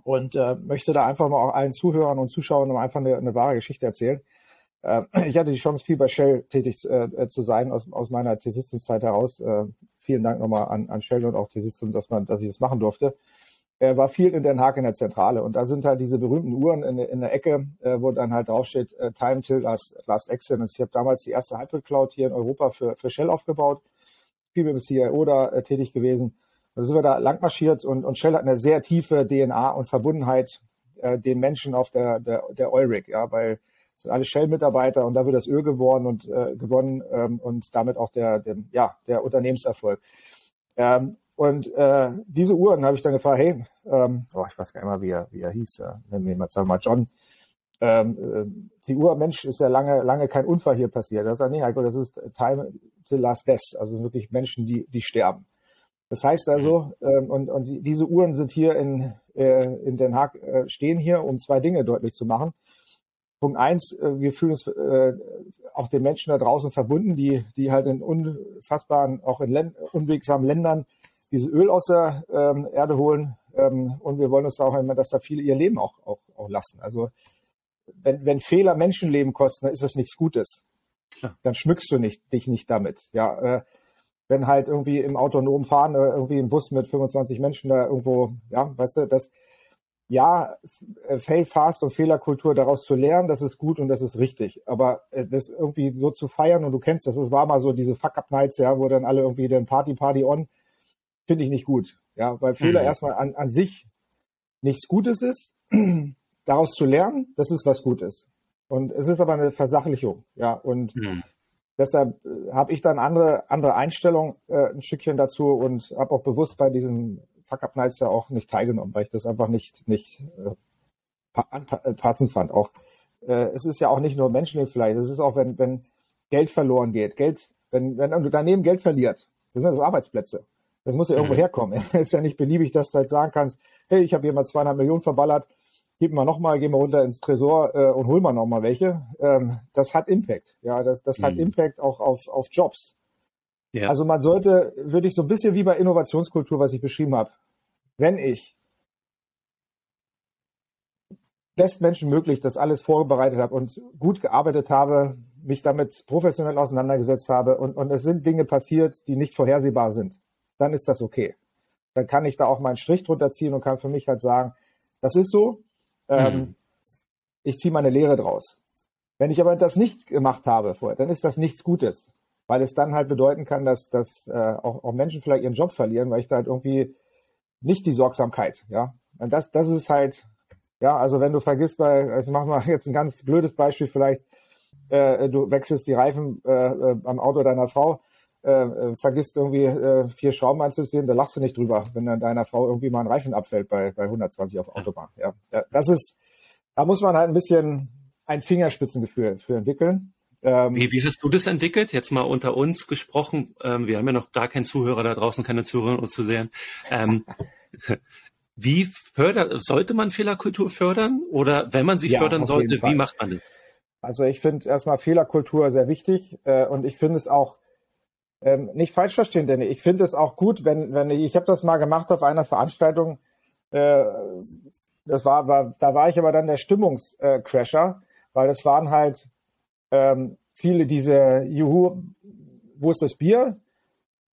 Und äh, möchte da einfach mal auch allen Zuhörern und Zuschauern einfach eine, eine wahre Geschichte erzählen. Äh, ich hatte die Chance, viel bei Shell tätig äh, zu sein, aus, aus meiner T-Systems-Zeit heraus. Äh, vielen Dank nochmal an, an Shell und auch T-Systems, dass, man, dass ich das machen durfte. Er war viel in Den Haag in der Zentrale und da sind halt diese berühmten Uhren in, in der Ecke, äh, wo dann halt draufsteht, äh, Time till last, last excellence. Ich habe damals die erste Hypercloud hier in Europa für, für Shell aufgebaut, viel mit dem CIO da äh, tätig gewesen. Da sind wir da langmarschiert und, und Shell hat eine sehr tiefe DNA und Verbundenheit äh, den Menschen auf der, der, der Eurig, ja, weil sind alle Shell-Mitarbeiter und da wird das Öl geworden und äh, gewonnen ähm, und damit auch der, der, ja, der Unternehmenserfolg. Ähm, und äh, diese Uhren habe ich dann gefragt, hey, ähm, oh, ich weiß gar nicht mehr, wie er, wie er hieß, äh, nennen wir mal, sagen wir mal John. Ähm, äh, die Uhr, Mensch, ist ja lange, lange kein Unfall hier passiert. Das sagt, nee, Heiko, das ist Time to Last Death, also wirklich Menschen, die, die sterben. Das heißt also, ähm, und, und die, diese Uhren sind hier in, äh, in Den Haag, äh, stehen hier, um zwei Dinge deutlich zu machen. Punkt eins, äh, wir fühlen uns äh, auch den Menschen da draußen verbunden, die, die halt in unfassbaren, auch in Län unwegsamen Ländern dieses Öl aus der ähm, Erde holen. Ähm, und wir wollen uns da auch immer, dass da viele ihr Leben auch, auch, auch lassen. Also wenn, wenn Fehler Menschenleben kosten, dann ist das nichts Gutes. Klar. Dann schmückst du nicht, dich nicht damit. Ja, äh, wenn halt irgendwie im autonomen Fahren äh, irgendwie ein Bus mit 25 Menschen da irgendwo, ja, weißt du, das, ja, äh, Fail Fast und Fehlerkultur daraus zu lernen, das ist gut und das ist richtig. Aber äh, das irgendwie so zu feiern und du kennst das, es war mal so diese Fuck-Up-Nights, ja, wo dann alle irgendwie den Party, Party on, finde ich nicht gut. Ja, weil Fehler mhm. erstmal an, an sich nichts Gutes ist. daraus zu lernen, das ist was Gutes. Und es ist aber eine Versachlichung, ja, und mhm. deshalb äh, habe ich dann andere, andere Einstellung äh, ein Stückchen dazu und habe auch bewusst bei diesem Fuck Up Nights ja auch nicht teilgenommen, weil ich das einfach nicht, nicht äh, äh, passend fand. Auch äh, es ist ja auch nicht nur Menschenleben vielleicht, es ist auch, wenn, wenn Geld verloren geht, Geld, wenn, wenn ein Unternehmen Geld verliert, das sind das Arbeitsplätze. Das muss ja irgendwo mhm. herkommen. Es ist ja nicht beliebig, dass du halt sagen kannst, hey, ich habe hier mal 200 Millionen verballert, gib mal nochmal, geh mal runter ins Tresor äh, und hol mal nochmal welche. Ähm, das hat Impact. Ja, das, das mhm. hat Impact auch auf, auf Jobs. Ja. Also man sollte, würde ich so ein bisschen wie bei Innovationskultur, was ich beschrieben habe, wenn ich bestmenschen möglich das alles vorbereitet habe und gut gearbeitet habe, mich damit professionell auseinandergesetzt habe und, und es sind Dinge passiert, die nicht vorhersehbar sind, dann ist das okay. Dann kann ich da auch meinen Strich drunter ziehen und kann für mich halt sagen, das ist so, ähm, mhm. ich ziehe meine Lehre draus. Wenn ich aber das nicht gemacht habe vorher, dann ist das nichts Gutes, weil es dann halt bedeuten kann, dass, dass äh, auch, auch Menschen vielleicht ihren Job verlieren, weil ich da halt irgendwie nicht die Sorgsamkeit, ja. Und das, das ist halt, ja, also wenn du vergisst bei, also mach mal jetzt ein ganz blödes Beispiel vielleicht, äh, du wechselst die Reifen äh, äh, am Auto deiner Frau, äh, äh, vergisst irgendwie äh, vier Schrauben einzuziehen, da lachst du nicht drüber, wenn dann deiner Frau irgendwie mal ein Reifen abfällt bei, bei 120 auf Autobahn. Ja. ja, das ist, da muss man halt ein bisschen ein Fingerspitzengefühl für entwickeln. Ähm, wie, wie hast du das entwickelt? Jetzt mal unter uns gesprochen. Ähm, wir haben ja noch gar keinen Zuhörer da draußen, keine Zuhörer uns zu sehen. Ähm, wie fördert, sollte man Fehlerkultur fördern? Oder wenn man sie ja, fördern sollte, wie macht man das? Also ich finde erstmal Fehlerkultur sehr wichtig äh, und ich finde es auch ähm, nicht falsch verstehen, denn ich finde es auch gut, wenn, wenn ich, ich habe das mal gemacht auf einer Veranstaltung, äh, das war, war, da war ich aber dann der Stimmungscrasher, weil das waren halt ähm, viele diese Juhu, wo ist das Bier?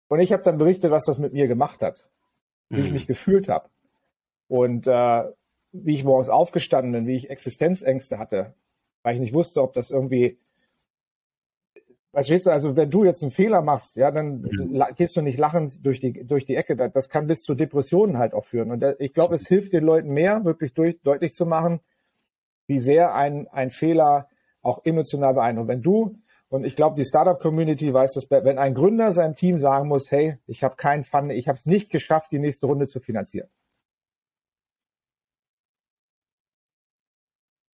Und ich habe dann berichtet, was das mit mir gemacht hat, wie mhm. ich mich gefühlt habe und äh, wie ich morgens aufgestanden bin, wie ich Existenzängste hatte, weil ich nicht wusste, ob das irgendwie Verstehst du, also wenn du jetzt einen Fehler machst, ja, dann mhm. gehst du nicht lachend durch die, durch die Ecke. Das kann bis zu Depressionen halt auch führen. Und ich glaube, es hilft den Leuten mehr, wirklich durch, deutlich zu machen, wie sehr ein, ein Fehler auch emotional beeindruckt. Wenn du, und ich glaube, die Startup-Community weiß das, wenn ein Gründer seinem Team sagen muss, hey, ich habe keinen Fun, ich habe es nicht geschafft, die nächste Runde zu finanzieren.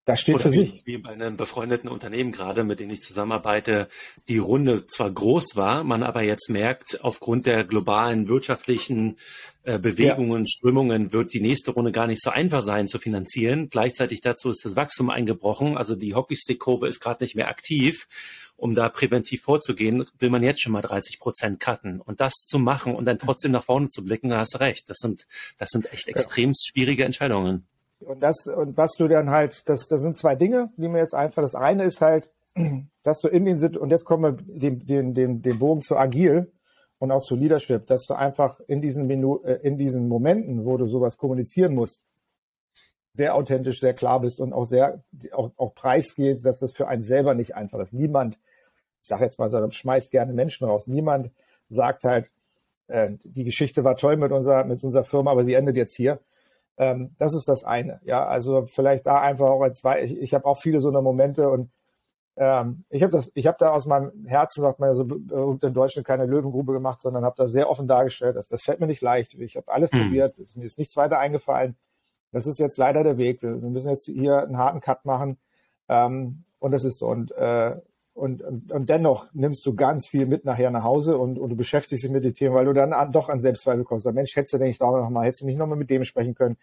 Das steht Oder für wie, sich. Wie bei einem befreundeten Unternehmen gerade, mit dem ich zusammenarbeite, die Runde zwar groß war, man aber jetzt merkt, aufgrund der globalen wirtschaftlichen äh, Bewegungen, ja. Strömungen wird die nächste Runde gar nicht so einfach sein zu finanzieren. Gleichzeitig dazu ist das Wachstum eingebrochen, also die Hockeystick-Kurve ist gerade nicht mehr aktiv. Um da präventiv vorzugehen, will man jetzt schon mal 30 Prozent cutten. Und das zu machen und dann trotzdem nach vorne zu blicken, da hast du recht. Das sind, das sind echt extrem ja. schwierige Entscheidungen. Und das, und was du dann halt, das, das sind zwei Dinge, die mir jetzt einfach, das eine ist halt, dass du in den, und jetzt kommen wir den, den, den, den Bogen zu agil und auch zu Leadership, dass du einfach in diesen Minu, äh, in diesen Momenten, wo du sowas kommunizieren musst, sehr authentisch, sehr klar bist und auch sehr, auch, auch preisgeht, dass das für einen selber nicht einfach ist. Niemand, ich sage jetzt mal schmeißt gerne Menschen raus. Niemand sagt halt, äh, die Geschichte war toll mit unserer, mit unserer Firma, aber sie endet jetzt hier. Ähm, das ist das eine. Ja, also vielleicht da einfach auch als zwei. Ich, ich habe auch viele so eine Momente und ähm, ich habe das, ich habe da aus meinem Herzen, sagt man ja so, äh, in Deutschland keine Löwengrube gemacht, sondern habe das sehr offen dargestellt. Das, das fällt mir nicht leicht. Ich habe alles mhm. probiert, es, mir ist nichts weiter eingefallen. Das ist jetzt leider der Weg. Wir, wir müssen jetzt hier einen harten Cut machen. Ähm, und das ist so. Und äh, und, und, und dennoch nimmst du ganz viel mit nachher nach Hause und, und du beschäftigst dich mit den Themen, weil du dann an, doch an Selbstzweifel kommst. Mensch, hättest du denn nicht da noch mal, hättest du nicht noch mal mit dem sprechen können?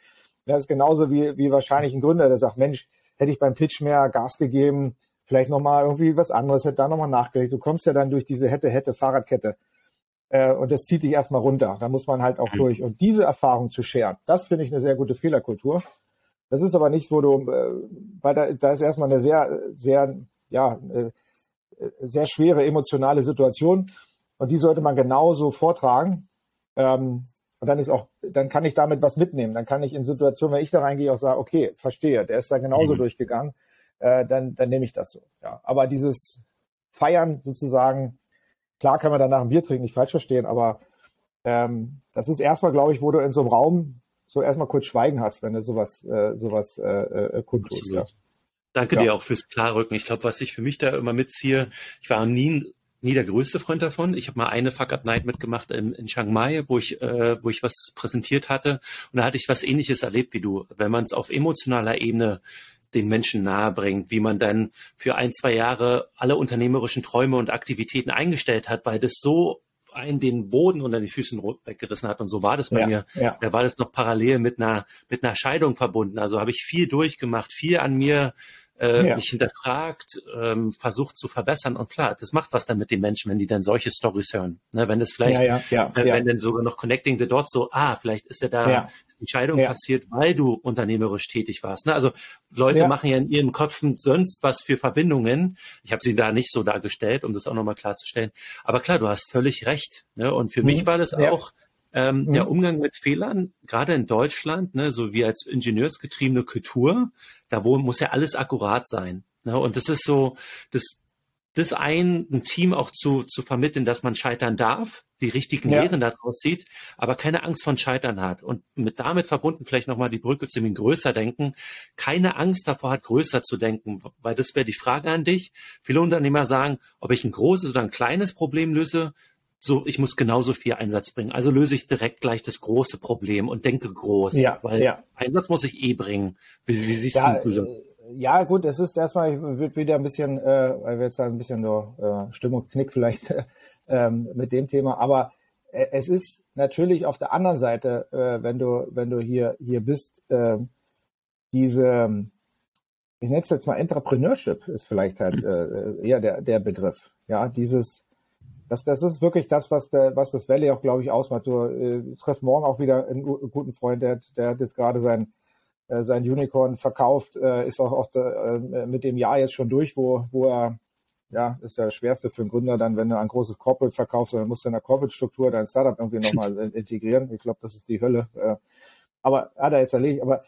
Das ist genauso wie, wie wahrscheinlich ein Gründer, der sagt, Mensch, hätte ich beim Pitch mehr Gas gegeben, vielleicht noch mal irgendwie was anderes, hätte da noch mal nachgelegt. Du kommst ja dann durch diese hätte, hätte Fahrradkette. Äh, und das zieht dich erstmal runter. Da muss man halt auch durch. Und diese Erfahrung zu scheren, das finde ich eine sehr gute Fehlerkultur. Das ist aber nicht, wo du, äh, weil da, da ist erstmal eine sehr, sehr, ja, äh, sehr schwere emotionale Situation und die sollte man genauso vortragen. Ähm, und dann ist auch, dann kann ich damit was mitnehmen. Dann kann ich in Situationen, wenn ich da reingehe, auch sagen, okay, verstehe, der ist da genauso mhm. durchgegangen, äh, dann, dann nehme ich das so. Ja. Aber dieses Feiern sozusagen, klar kann man danach ein Bier trinken, nicht falsch verstehen, aber ähm, das ist erstmal, glaube ich, wo du in so einem Raum so erstmal kurz Schweigen hast, wenn du sowas, äh, sowas äh, äh, kundtust. Ja. Danke ja. dir auch fürs Klarrücken. Ich glaube, was ich für mich da immer mitziehe, ich war nie, nie der größte Freund davon. Ich habe mal eine Fuck Up Night mitgemacht in, in Chiang Mai, wo ich, äh, wo ich was präsentiert hatte. Und da hatte ich was ähnliches erlebt wie du. Wenn man es auf emotionaler Ebene den Menschen nahe bringt, wie man dann für ein, zwei Jahre alle unternehmerischen Träume und Aktivitäten eingestellt hat, weil das so einen den Boden unter die Füßen weggerissen hat. Und so war das bei Ja, mir. ja. Da war das noch parallel mit einer, mit einer Scheidung verbunden. Also habe ich viel durchgemacht, viel an mir äh, Ja. mich hinterfragt, ähm, versucht zu verbessern. Und klar, das macht was dann mit den Menschen, wenn die dann solche Stories hören. Ne, wenn das vielleicht, Ja, ja, ja, äh, wenn dann sogar noch Connecting the Dots so, ah, vielleicht ist ja da die Scheidung passiert, weil du unternehmerisch tätig warst. Ne? Also Leute machen ja in ihren Köpfen sonst was für Verbindungen. Ich habe sie da nicht so dargestellt, um das auch nochmal klarzustellen. Aber klar, du hast völlig recht. Ne? Und für Mhm. mich war das auch ähm, Mhm. der Umgang mit Fehlern, gerade in Deutschland, ne, so wie als ingenieursgetriebene Kultur, da wo muss ja alles akkurat sein. Ne? Und das ist so, das, das ein, ein Team auch zu, zu vermitteln, dass man scheitern darf, die richtigen Ja. Lehren daraus sieht, aber keine Angst von Scheitern hat. Und mit damit verbunden vielleicht nochmal die Brücke zu dem größer denken, keine Angst davor hat, größer zu denken, weil das wäre die Frage an dich. Viele Unternehmer sagen, ob ich ein großes oder ein kleines Problem löse, so, ich muss genauso viel Einsatz bringen. Also löse ich direkt gleich das große Problem und denke groß, Ja, weil ja. Einsatz muss ich eh bringen. Wie, wie siehst Ja, du das? äh, ja, gut, es ist erstmal, ich wird wieder ein bisschen, äh, weil wir jetzt da ein bisschen so äh, Stimmungsknick vielleicht ähm, mit dem Thema, aber äh, es ist natürlich auf der anderen Seite, äh, wenn du, wenn du hier, hier bist, äh, diese, ich nenne es jetzt mal Entrepreneurship, ist vielleicht halt äh, eher der, der Begriff. Ja, dieses, das, das ist wirklich das, was, der, was das Valley auch, glaube ich, ausmacht. Du äh, treffst morgen auch wieder einen gu- guten Freund, der, hat- der hat jetzt gerade sein, äh, sein Unicorn verkauft, äh, ist auch, auch da, äh, mit dem Jahr jetzt schon durch, wo, wo er, ja, ist ja das Schwerste für einen Gründer dann, wenn du ein großes Corporate verkaufst, dann musst du in der Corporate-Struktur dein Startup irgendwie nochmal äh, integrieren. Ich glaube, das ist die Hölle. Äh, aber hat er jetzt erledigt. Aber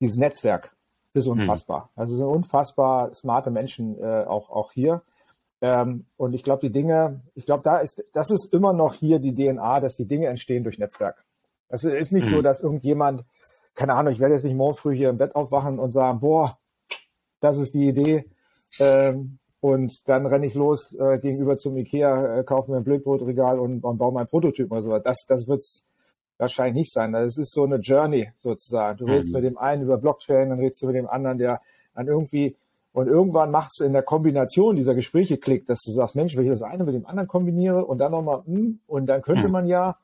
dieses Netzwerk ist unfassbar. Also es sind unfassbar smarte Menschen äh, auch, auch hier. Ähm, und ich glaube, die Dinge, ich glaube, da ist, das ist immer noch hier die DNA, dass die Dinge entstehen durch Netzwerk. Es ist nicht so, Mhm. dass irgendjemand, keine Ahnung, ich werde jetzt nicht morgen früh hier im Bett aufwachen und sagen, boah, das ist die Idee. Ähm, und dann renne ich los äh, gegenüber zum Ikea, äh, kaufe mir ein Blödbrotregal und, und baue meinen Prototyp oder sowas. Das, das wird's wahrscheinlich nicht sein. Das ist so eine Journey sozusagen. Du redest Mhm. mit dem einen über Blockchain, dann redest du mit dem anderen, der dann irgendwie und irgendwann macht es in der Kombination dieser Gespräche Klick, dass du sagst, Mensch, wenn ich das eine mit dem anderen kombiniere und dann nochmal, hm, und dann könnte Mhm. man ja,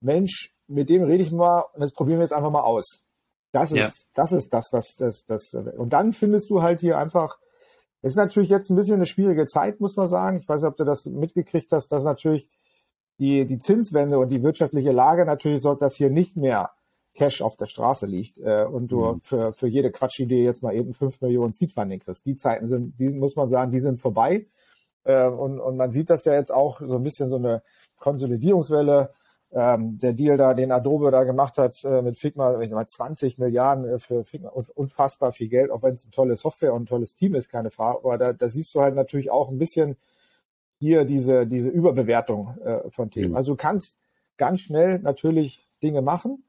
Mensch, mit dem rede ich mal und das probieren wir jetzt einfach mal aus. Das ist, Ja. das ist das, was das, das, und dann findest du halt hier einfach, es ist natürlich jetzt ein bisschen eine schwierige Zeit, muss man sagen. Ich weiß nicht, ob du das mitgekriegt hast, dass natürlich die, die Zinswende und die wirtschaftliche Lage natürlich sorgt, dass hier nicht mehr Cash auf der Straße liegt äh, und du Mhm. für, für jede Quatschidee jetzt mal eben fünf Millionen Seedfunding kriegst. Die Zeiten sind, die muss man sagen, die sind vorbei. Äh, und, und man sieht das ja jetzt auch so ein bisschen so eine Konsolidierungswelle. Ähm, der Deal da, den Adobe da gemacht hat äh, mit Figma, ich mal 20 Milliarden äh, für Figma, und unfassbar viel Geld, auch wenn es eine tolle Software und ein tolles Team ist, keine Frage. Aber da, da siehst du halt natürlich auch ein bisschen hier diese, diese Überbewertung äh, von Themen. Mhm. Also du kannst ganz schnell natürlich Dinge machen.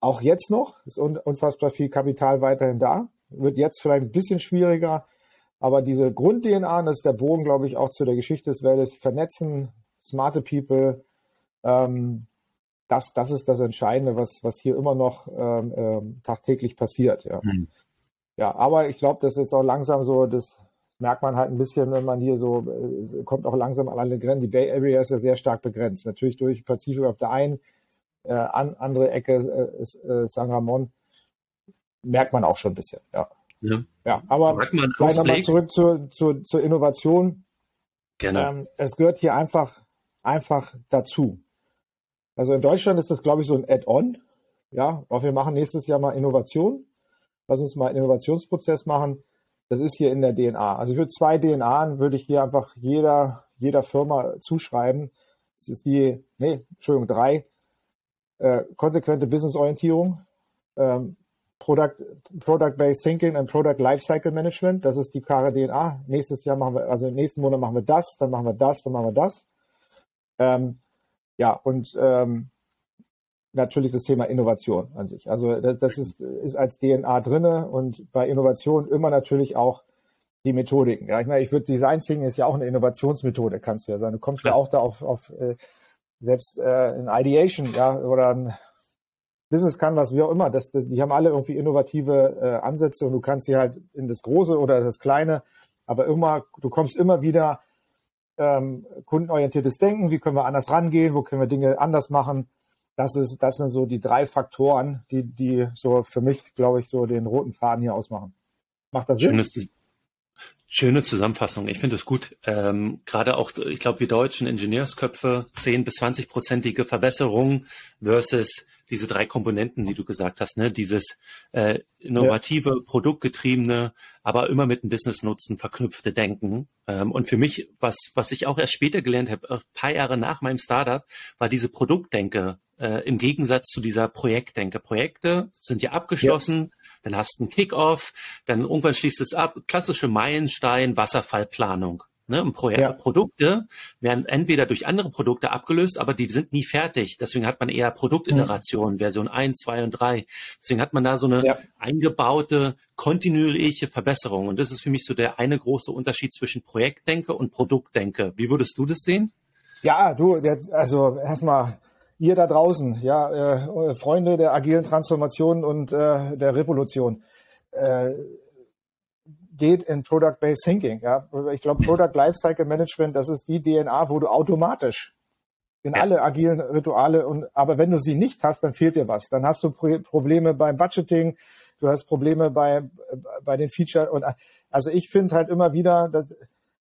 Auch jetzt noch ist un unfassbar viel Kapital weiterhin da. Wird jetzt vielleicht ein bisschen schwieriger. Aber diese Grund-DNA, das ist der Bogen, glaube ich, auch zu der Geschichte des Welles, vernetzen, smarte People, ähm, das, das ist das Entscheidende, was, was hier immer noch ähm, ähm, tagtäglich passiert. Ja, Mhm. ja aber ich glaube, das ist jetzt auch langsam so, das merkt man halt ein bisschen, wenn man hier so, äh, kommt auch langsam an alle Grenzen. Die Bay Area ist ja sehr stark begrenzt. Natürlich durch Pazifik auf der einen, äh, an, andere Ecke äh, ist äh, San Ramon, merkt man auch schon ein bisschen. Ja, Ja. ja aber nochmal Ausblick? zurück zur, zur, zur Innovation. Gerne. Ähm, es gehört hier einfach, einfach dazu. Also in Deutschland ist das, glaube ich, so ein Add-on. Ja, auch wir machen nächstes Jahr mal Innovation. Lass uns mal einen Innovationsprozess machen. Das ist hier in der DNA. Also für zwei DNA würde ich hier einfach jeder, jeder Firma zuschreiben. Das ist die, nee, Entschuldigung, drei, äh, konsequente Businessorientierung, ähm, Product, Product-Based Thinking and Product Lifecycle Management. Das ist die klare DNA. Nächstes Jahr machen wir, also im nächsten Monat machen wir das, dann machen wir das, dann machen wir das. Ähm, ja, und ähm, natürlich das Thema Innovation an sich. Also das, das ist, ist als DNA drinne und bei Innovation immer natürlich auch die Methodiken. Ja, ich meine, ich würde Design Thinking ist ja auch eine Innovationsmethode, kannst du ja sagen. Du kommst ja Klar. auch da auf, auf äh, selbst äh, in Ideation, ja, oder ein Business Canvas, wie auch immer, das, die haben alle irgendwie innovative äh, Ansätze und du kannst sie halt in das Große oder das Kleine, aber immer, du kommst immer wieder ähm, kundenorientiertes Denken, wie können wir anders rangehen, wo können wir Dinge anders machen. Das ist, das sind so die drei Faktoren, die, die so für mich, glaube ich, so den roten Faden hier ausmachen. Macht das Sinn? Schönes, schöne Zusammenfassung. Ich finde es gut. Ähm, Gerade auch, ich glaube, wir deutschen Ingenieursköpfe, 10 bis 20 prozentige Verbesserung versus diese drei Komponenten, die du gesagt hast, ne? Dieses äh, innovative, ja. produktgetriebene, aber immer mit einem Business-Nutzen verknüpfte Denken. Ähm, und für mich, was, was ich auch erst später gelernt habe, ein paar Jahre nach meinem Startup, war diese Produktdenke äh, im Gegensatz zu dieser Projektdenke. Projekte sind ja abgeschlossen. Dann hast du einen Kick-off, dann irgendwann schließt es ab. Klassische Meilenstein, Wasserfallplanung. Ne, und Pro ja. Produkte werden entweder durch andere Produkte abgelöst, aber die sind nie fertig. Deswegen hat man eher Produktiterationen, mhm. Version 1, 2 und 3. Deswegen hat man da so eine ja. eingebaute, kontinuierliche Verbesserung. Und das ist für mich so der eine große Unterschied zwischen Projektdenke und Produktdenke. Wie würdest du das sehen? Ja, du, also erstmal ihr da draußen, ja, äh, Freunde der agilen Transformation und äh, der Revolution. Äh, geht in Product-Based Thinking. Ja? Ich glaube, Product Lifecycle Management, das ist die DNA, wo du automatisch in ja. alle agilen Rituale und aber wenn du sie nicht hast, dann fehlt dir was. Dann hast du Probleme beim Budgeting, du hast Probleme bei bei den Features und also ich finde halt immer wieder, das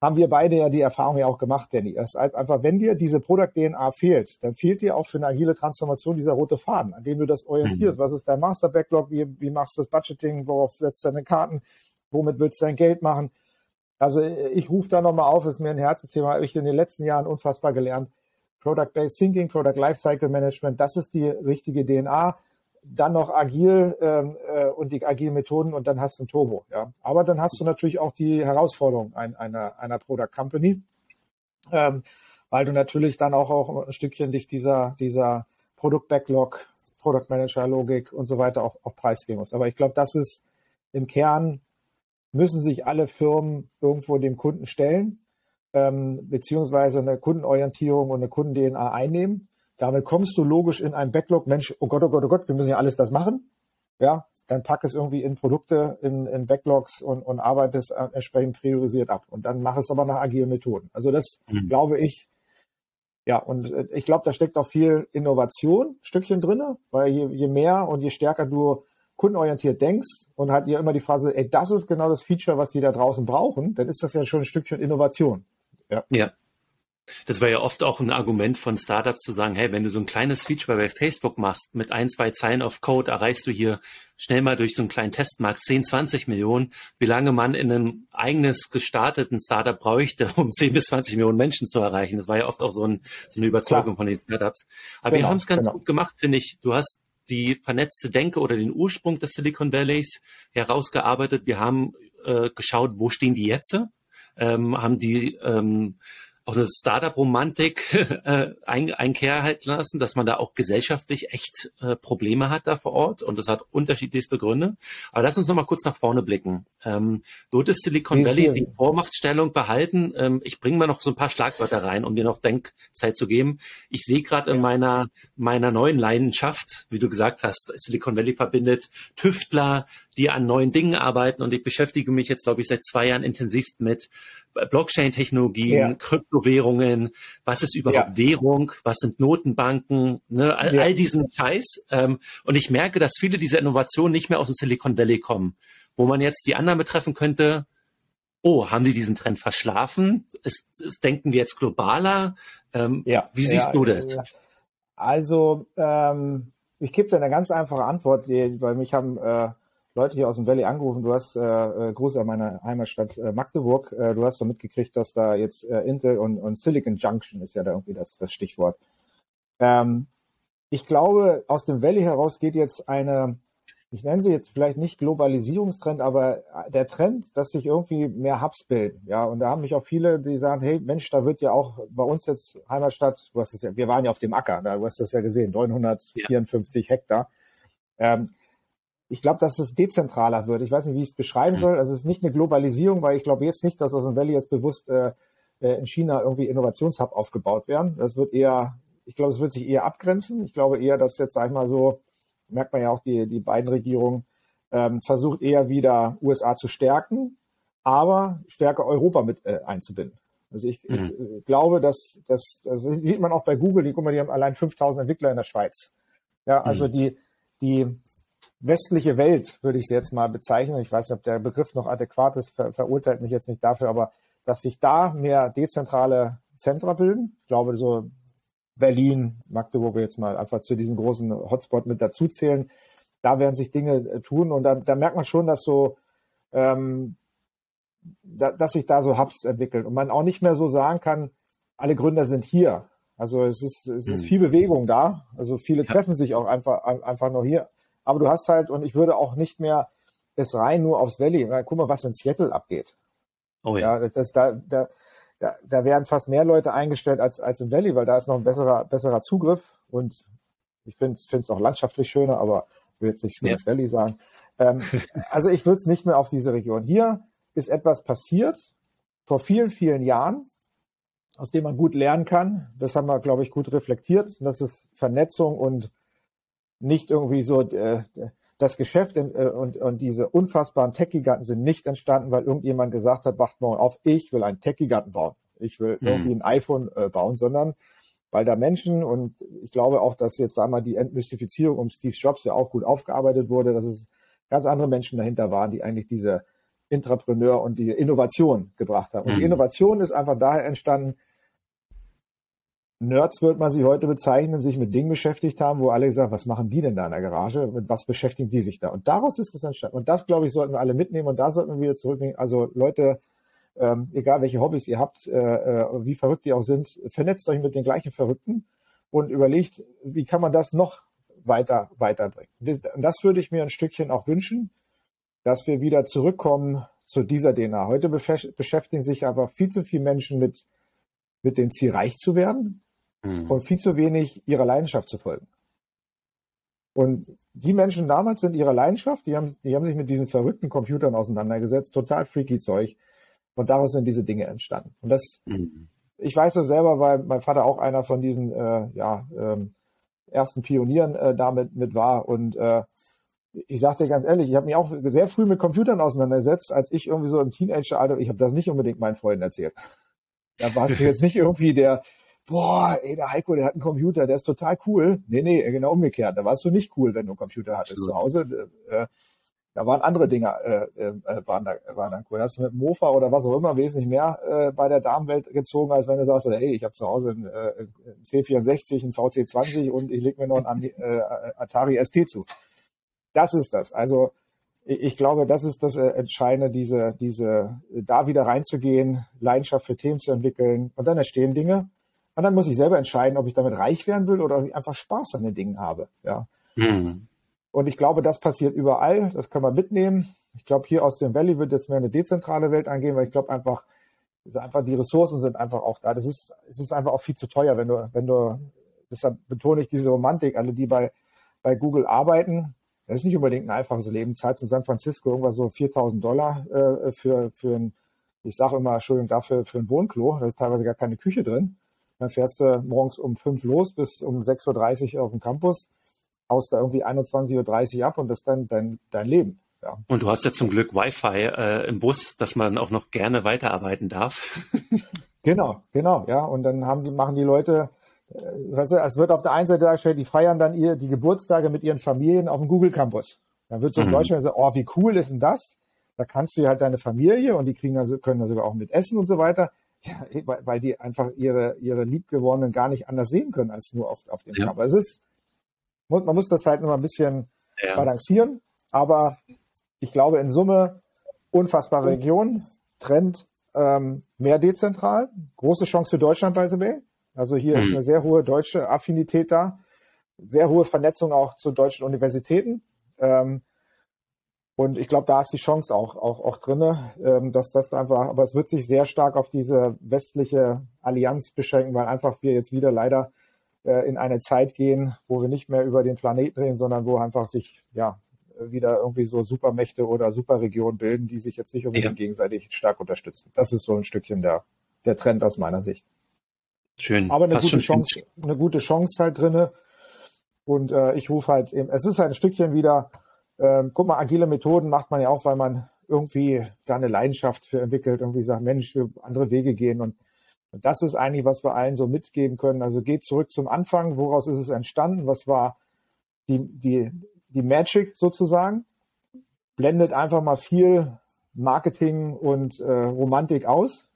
haben wir beide ja die Erfahrung ja auch gemacht, Danny. Ist halt einfach, wenn dir diese Product DNA fehlt, dann fehlt dir auch für eine agile Transformation dieser rote Faden, an dem du das orientierst. Mhm. Was ist dein Master Backlog? Wie, wie machst du das Budgeting? Worauf setzt du deine Karten? womit willst du dein Geld machen? Also ich rufe da nochmal auf, ist mir ein Herzensthema, habe ich in den letzten Jahren unfassbar gelernt. Product-Based Thinking, Product Lifecycle Management, das ist die richtige DNA. Dann noch agil ähm, äh, und die agilen Methoden und dann hast du ein Turbo. Ja. Aber dann hast du natürlich auch die Herausforderung ein, einer, einer Product Company, ähm, weil du natürlich dann auch, auch ein Stückchen dich dieser, dieser Produkt-Backlog, Product Manager Logik und so weiter auch, auch preisgeben musst. Aber ich glaube, das ist im Kern müssen sich alle Firmen irgendwo dem Kunden stellen, ähm, beziehungsweise eine Kundenorientierung und eine Kunden-DNA einnehmen. Damit kommst du logisch in ein Backlog, Mensch, oh Gott, oh Gott, oh Gott, wir müssen ja alles das machen. Ja, dann pack es irgendwie in Produkte, in, in Backlogs und, und arbeite es entsprechend priorisiert ab. Und dann mach es aber nach agilen Methoden. Also das mhm. glaube ich, ja, und äh, ich glaube, da steckt auch viel Innovation, Stückchen drinne, weil je, je mehr und je stärker du kundenorientiert denkst und hat dir immer die Phase, ey, das ist genau das Feature, was die da draußen brauchen, dann ist das ja schon ein Stückchen Innovation. Ja. ja. Das war ja oft auch ein Argument von Startups zu sagen, hey, wenn du so ein kleines Feature bei Facebook machst, mit ein, zwei Zeilen auf Code, erreichst du hier schnell mal durch so einen kleinen Testmarkt 10, 20 Millionen, wie lange man in einem eigenes gestarteten Startup bräuchte, um 10 bis 20 Millionen Menschen zu erreichen. Das war ja oft auch so, ein, so eine Überzeugung Klar. von den Startups. Aber genau, wir haben es ganz genau. gut gemacht, finde ich. Du hast die vernetzte Denke oder den Ursprung des Silicon Valleys herausgearbeitet. Wir haben äh, geschaut, wo stehen die jetzt? Ähm, haben die ähm, auch eine Startup-Romantik äh, ein, einkehrhalten lassen, dass man da auch gesellschaftlich echt äh, Probleme hat da vor Ort und das hat unterschiedlichste Gründe. Aber lass uns noch mal kurz nach vorne blicken. Ähm, wird es Silicon Valley die Vormachtstellung behalten? Ähm, ich bringe mal noch so ein paar Schlagwörter rein, um dir noch Denkzeit zu geben. Ich sehe gerade in meiner meiner neuen Leidenschaft, wie du gesagt hast, Silicon Valley verbindet Tüftler, die an neuen Dingen arbeiten und ich beschäftige mich jetzt, glaube ich, seit zwei Jahren intensivst mit Blockchain-Technologien, ja. Kryptowährungen, was ist überhaupt ja. Währung, was sind Notenbanken, ne, all, ja. all diesen Scheiß. Ähm, und ich merke, dass viele dieser Innovationen nicht mehr aus dem Silicon Valley kommen, wo man jetzt die anderen betreffen könnte, oh, haben die diesen Trend verschlafen? Ist, ist, denken wir jetzt globaler? Ähm, ja. Wie siehst du das? Also, ähm, ich gebe dir eine ganz einfache Antwort, weil mich haben äh, Leute hier aus dem Valley angerufen. Du hast äh, äh, Gruß an meine Heimatstadt äh, Magdeburg. Äh, du hast doch mitgekriegt, dass da jetzt äh, Intel und, und Silicon Junction ist ja da irgendwie das, das Stichwort. Ähm, ich glaube, aus dem Valley heraus geht jetzt eine, ich nenne sie jetzt vielleicht nicht Globalisierungstrend, aber der Trend, dass sich irgendwie mehr Hubs bilden. Ja, und da haben mich auch viele, die sagen, hey Mensch, da wird ja auch bei uns jetzt Heimatstadt, du hast es ja, wir waren ja auf dem Acker, da, du hast das ja gesehen, 954 ja. Hektar. Ähm, ich glaube, dass es dezentraler wird. Ich weiß nicht, wie ich es beschreiben soll. Also es ist nicht eine Globalisierung, weil ich glaube jetzt nicht, dass aus dem Valley jetzt bewusst äh, äh, in China irgendwie Innovationshub aufgebaut werden. Das wird eher, ich glaube, es wird sich eher abgrenzen. Ich glaube eher, dass jetzt, sag ich mal so, merkt man ja auch, die, die beiden Regierungen ähm, versucht eher wieder USA zu stärken, aber stärker Europa mit äh, einzubinden. Also ich, mhm. ich glaube, dass, dass das sieht man auch bei Google, die, guck mal, die haben allein 5000 Entwickler in der Schweiz. Ja, also mhm. die, die westliche Welt, würde ich sie jetzt mal bezeichnen. Ich weiß nicht, ob der Begriff noch adäquat ist, ver verurteilt mich jetzt nicht dafür, aber dass sich da mehr dezentrale Zentra bilden. Ich glaube, so Berlin, Magdeburg jetzt mal einfach zu diesem großen Hotspot mit dazuzählen. Da werden sich Dinge äh, tun und da, da merkt man schon, dass so, ähm, da, dass sich da so Hubs entwickelt und man auch nicht mehr so sagen kann, alle Gründer sind hier. Also es ist, es ist mhm. viel Bewegung da. Also viele treffen sich auch einfach, einfach nur hier. Aber du hast halt, und ich würde auch nicht mehr es rein nur aufs Valley, weil guck mal, was in Seattle abgeht. Oh ja. ja das, da, da, da, da werden fast mehr Leute eingestellt als, als im Valley, weil da ist noch ein besserer, besserer Zugriff und ich finde es auch landschaftlich schöner, aber will jetzt nicht Smith ja. Valley sagen. Ähm, also ich würde es nicht mehr auf diese Region. Hier ist etwas passiert vor vielen, vielen Jahren, aus dem man gut lernen kann. Das haben wir, glaube ich, gut reflektiert. Und das ist Vernetzung und nicht irgendwie so äh, das Geschäft in, äh, und, und diese unfassbaren Tech-Giganten sind nicht entstanden, weil irgendjemand gesagt hat, wacht mal auf, ich will einen Tech-Giganten bauen. Ich will hm. irgendwie ein iPhone äh, bauen, sondern weil da Menschen und ich glaube auch, dass jetzt einmal die Entmystifizierung um Steve Jobs ja auch gut aufgearbeitet wurde, dass es ganz andere Menschen dahinter waren, die eigentlich diese Intrapreneur und die Innovation gebracht haben. Und hm. die Innovation ist einfach daher entstanden, Nerds wird man sie heute bezeichnen, sich mit Dingen beschäftigt haben, wo alle gesagt, was machen die denn da in der Garage? Mit was beschäftigen die sich da? Und daraus ist es entstanden. Und das, glaube ich, sollten wir alle mitnehmen und da sollten wir wieder zurücknehmen. Also Leute, ähm, egal welche Hobbys ihr habt, äh, äh, wie verrückt die auch sind, vernetzt euch mit den gleichen Verrückten und überlegt, wie kann man das noch weiter weiterbringen. Und das würde ich mir ein Stückchen auch wünschen, dass wir wieder zurückkommen zu dieser DNA. Heute beschäftigen sich aber viel zu viele Menschen mit, mit dem Ziel, reich zu werden mhm. und viel zu wenig ihrer Leidenschaft zu folgen. Und die Menschen damals sind ihrer Leidenschaft, die haben, die haben sich mit diesen verrückten Computern auseinandergesetzt, total freaky Zeug. Und daraus sind diese Dinge entstanden. Und das, mhm. ich weiß das selber, weil mein Vater auch einer von diesen, äh, ja, ähm, ersten Pionieren äh, damit mit war. Und äh, ich sag dir ganz ehrlich, ich habe mich auch sehr früh mit Computern auseinandergesetzt, als ich irgendwie so im Teenageralter, ich habe das nicht unbedingt meinen Freunden erzählt. Da warst du jetzt nicht irgendwie der, boah, ey, der Heiko, der hat einen Computer, der ist total cool. Nee, nee, genau umgekehrt. Da warst du nicht cool, wenn du einen Computer hattest zu Hause. Äh, da waren andere Dinge, äh, äh, waren, da, waren dann cool. Da hast du mit dem Mofa oder was auch immer wesentlich mehr äh, bei der Damenwelt gezogen, als wenn du sagst, hey, ich habe zu Hause einen, äh, einen C64, einen VC20 und ich leg mir noch einen äh, Atari ST zu. Das ist das. Also ich glaube, das ist das äh, Entscheidende, diese, diese, da wieder reinzugehen, Leidenschaft für Themen zu entwickeln und dann entstehen Dinge. Und dann muss ich selber entscheiden, ob ich damit reich werden will oder ob ich einfach Spaß an den Dingen habe. Ja. Mhm. Und ich glaube, das passiert überall. Das können wir mitnehmen. Ich glaube, hier aus dem Valley wird jetzt mehr eine dezentrale Welt angehen, weil ich glaube einfach, ist einfach die Ressourcen sind einfach auch da. Das ist, es ist einfach auch viel zu teuer, wenn du, wenn du, deshalb betone ich diese Romantik, alle, die bei, bei Google arbeiten. Das ist nicht unbedingt ein einfaches Leben. Zahlst in San Francisco irgendwas so 4000 Dollar äh, für, für ein, ich sage immer, Entschuldigung, dafür für ein Wohnklo. Da ist teilweise gar keine Küche drin. Dann fährst du morgens um fünf los bis um 6.30 Uhr auf dem Campus, haust da irgendwie 21.30 Uhr ab und das ist dann dein, dein Leben. Ja. Und du hast ja zum Glück Wi-Fi äh, im Bus, dass man auch noch gerne weiterarbeiten darf. genau, genau, ja. Und dann haben die, machen die Leute, äh, weißt du, es wird auf der einen Seite dargestellt, die feiern dann ihr, die Geburtstage mit ihren Familien auf dem Google Campus. Dann wird so in mhm. Deutschland gesagt, oh, wie cool ist denn das? Da kannst du ja halt deine Familie und die kriegen also, können da sogar auch mit essen und so weiter. Ja, weil, weil die einfach ihre, ihre Liebgewonnenen gar nicht anders sehen können als nur auf, auf dem ja. Cover. Es ist, man muss das halt mal ein bisschen ja. balancieren, aber ich glaube in Summe unfassbare Region, Trend ähm, mehr dezentral, große Chance für Deutschland bei the Also hier mhm. ist eine sehr hohe deutsche Affinität da, sehr hohe Vernetzung auch zu deutschen Universitäten. Ähm, und ich glaube, da ist die Chance auch, auch, auch drin, ähm, dass das einfach, aber es wird sich sehr stark auf diese westliche Allianz beschränken, weil einfach wir jetzt wieder leider äh, in eine Zeit gehen, wo wir nicht mehr über den Planeten reden, sondern wo einfach sich, ja, wieder irgendwie so Supermächte oder Superregionen bilden, die sich jetzt nicht unbedingt ja. gegenseitig stark unterstützen. Das ist so ein Stückchen der, der Trend aus meiner Sicht. Schön. Aber eine gute Chance, eine gute Chance halt drinne. Und äh, ich rufe halt eben, es ist halt ein Stückchen wieder, ähm, guck mal, agile Methoden macht man ja auch, weil man irgendwie da eine Leidenschaft für entwickelt, irgendwie sagt, Mensch, wir andere Wege gehen. Und Und das ist eigentlich, was wir allen so mitgeben können. Also geht zurück zum Anfang. Woraus ist es entstanden? Was war die, die, die Magic sozusagen? Blendet einfach mal viel Marketing und äh, Romantik aus.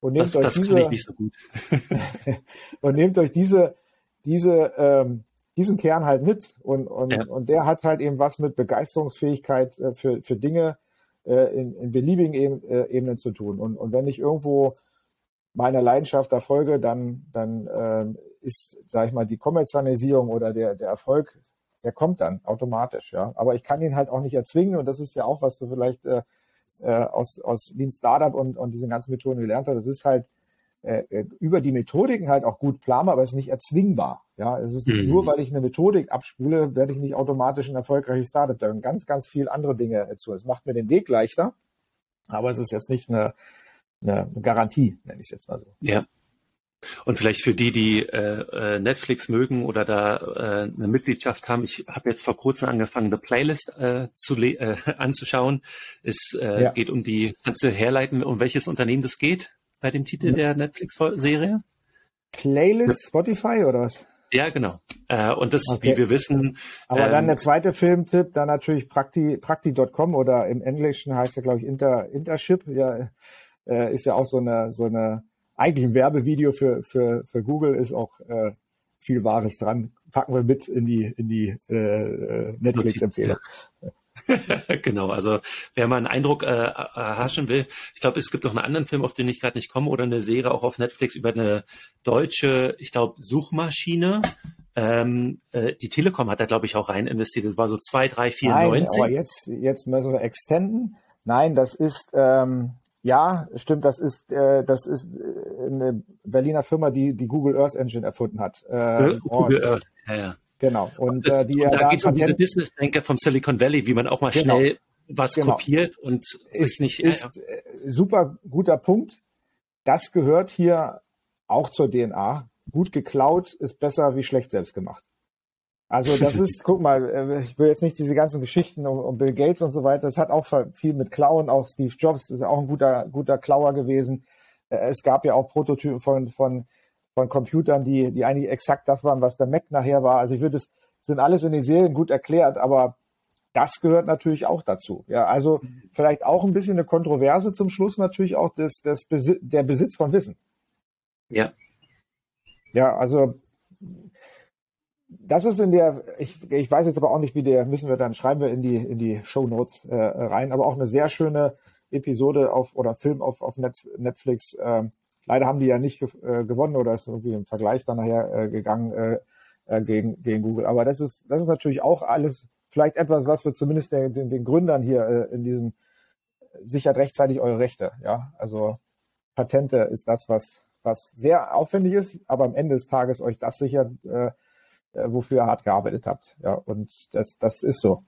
Und nehmt das, euch das diese, so und nehmt euch diese, diese, ähm, diesen Kern halt mit. Und, und, ja. und der hat halt eben was mit Begeisterungsfähigkeit äh, für, für Dinge äh, in, in beliebigen äh, Ebenen zu tun. Und, und wenn ich irgendwo meiner Leidenschaft erfolge, dann, dann äh, ist, sage ich mal, die Kommerzialisierung oder der, der Erfolg, der kommt dann automatisch, ja. Aber ich kann ihn halt auch nicht erzwingen und das ist ja auch, was du vielleicht äh, äh, aus, aus Lean Startup und, und diesen ganzen Methoden gelernt hast. Das ist halt äh, äh, über die Methodiken halt auch gut planbar, aber es ist nicht erzwingbar. Ja, es ist mhm. nur, weil ich eine Methodik abspule, werde ich nicht automatisch ein erfolgreiches Startup. Da ganz, ganz viel andere Dinge zu. Es macht mir den Weg leichter, aber es ist jetzt nicht eine, eine Garantie, nenne ich es jetzt mal so. Ja. Und vielleicht für die, die äh, äh Netflix mögen oder da äh, eine Mitgliedschaft haben, ich habe jetzt vor kurzem angefangen, eine Playlist äh, zu äh, anzuschauen. Es äh, ja. geht um die, kannst du herleiten, um welches Unternehmen das geht bei dem Titel ja. der Netflix-Serie? Playlist Spotify oder was? Ja, genau. Äh, und das, okay. wie wir wissen. Aber ähm, dann der zweite Filmtipp, dann natürlich Prakti, Prakti.com oder im Englischen heißt ja, glaube ich, Inter, Intership. Ja, äh, ist ja auch so eine, so eine, eigentlich ein Werbevideo für, für, für Google, ist auch äh, viel Wahres dran. Packen wir mit in die, in die äh, äh Netflix-Empfehlung. Ja. genau, also wer mal einen Eindruck äh, erhaschen will, ich glaube, es gibt noch einen anderen Film, auf den ich gerade nicht komme, oder eine Serie auch auf Netflix über eine deutsche, ich glaube, Suchmaschine. Ähm, äh, die Telekom hat da, glaube ich, auch rein investiert. Das war so 2, 3, 4, Nein, 90. Aber jetzt, jetzt müssen wir extenden. Nein, das ist ähm, ja, stimmt, das ist, äh, das ist äh, eine Berliner Firma, die die Google Earth Engine erfunden hat. Äh, Google Earth, ja, ja. Genau. Und, äh, die und da, da geht es um diese Business-Denker vom Silicon Valley, wie man auch mal genau. schnell was genau. kopiert und es ist nicht. Ist äh, super guter Punkt. Das gehört hier auch zur DNA. Gut geklaut ist besser wie schlecht selbst gemacht. Also das ist, guck mal, äh, ich will jetzt nicht diese ganzen Geschichten um, um, Bill Gates und so weiter, das hat auch viel mit Klauen, auch Steve Jobs ist auch ein guter, guter Klauer gewesen. Äh, es gab ja auch Prototypen von, von, von Computern, die, die eigentlich exakt das waren, was der Mac nachher war. Also ich würde es, sind alles in den Serien gut erklärt, aber das gehört natürlich auch dazu. Ja, also vielleicht auch ein bisschen eine Kontroverse zum Schluss natürlich auch des, des Besi der Besitz von Wissen. Ja. Ja, also das ist in der, ich, ich weiß jetzt aber auch nicht, wie der, müssen wir dann, schreiben wir in die, in die Show Notes äh, rein, aber auch eine sehr schöne Episode auf oder Film auf, auf Netflix. Äh, leider haben die ja nicht äh, gewonnen oder ist irgendwie im Vergleich dann nachher äh, gegangen äh, äh, gegen, gegen Google. Aber das ist, das ist natürlich auch alles vielleicht etwas, was wir zumindest den, den, den Gründern hier äh, in diesem sichert rechtzeitig eure Rechte. Ja, also Patente ist das, was, was sehr aufwendig ist, aber am Ende des Tages euch das sichert, äh, äh, wofür ihr hart gearbeitet habt. Ja, und das, das ist so.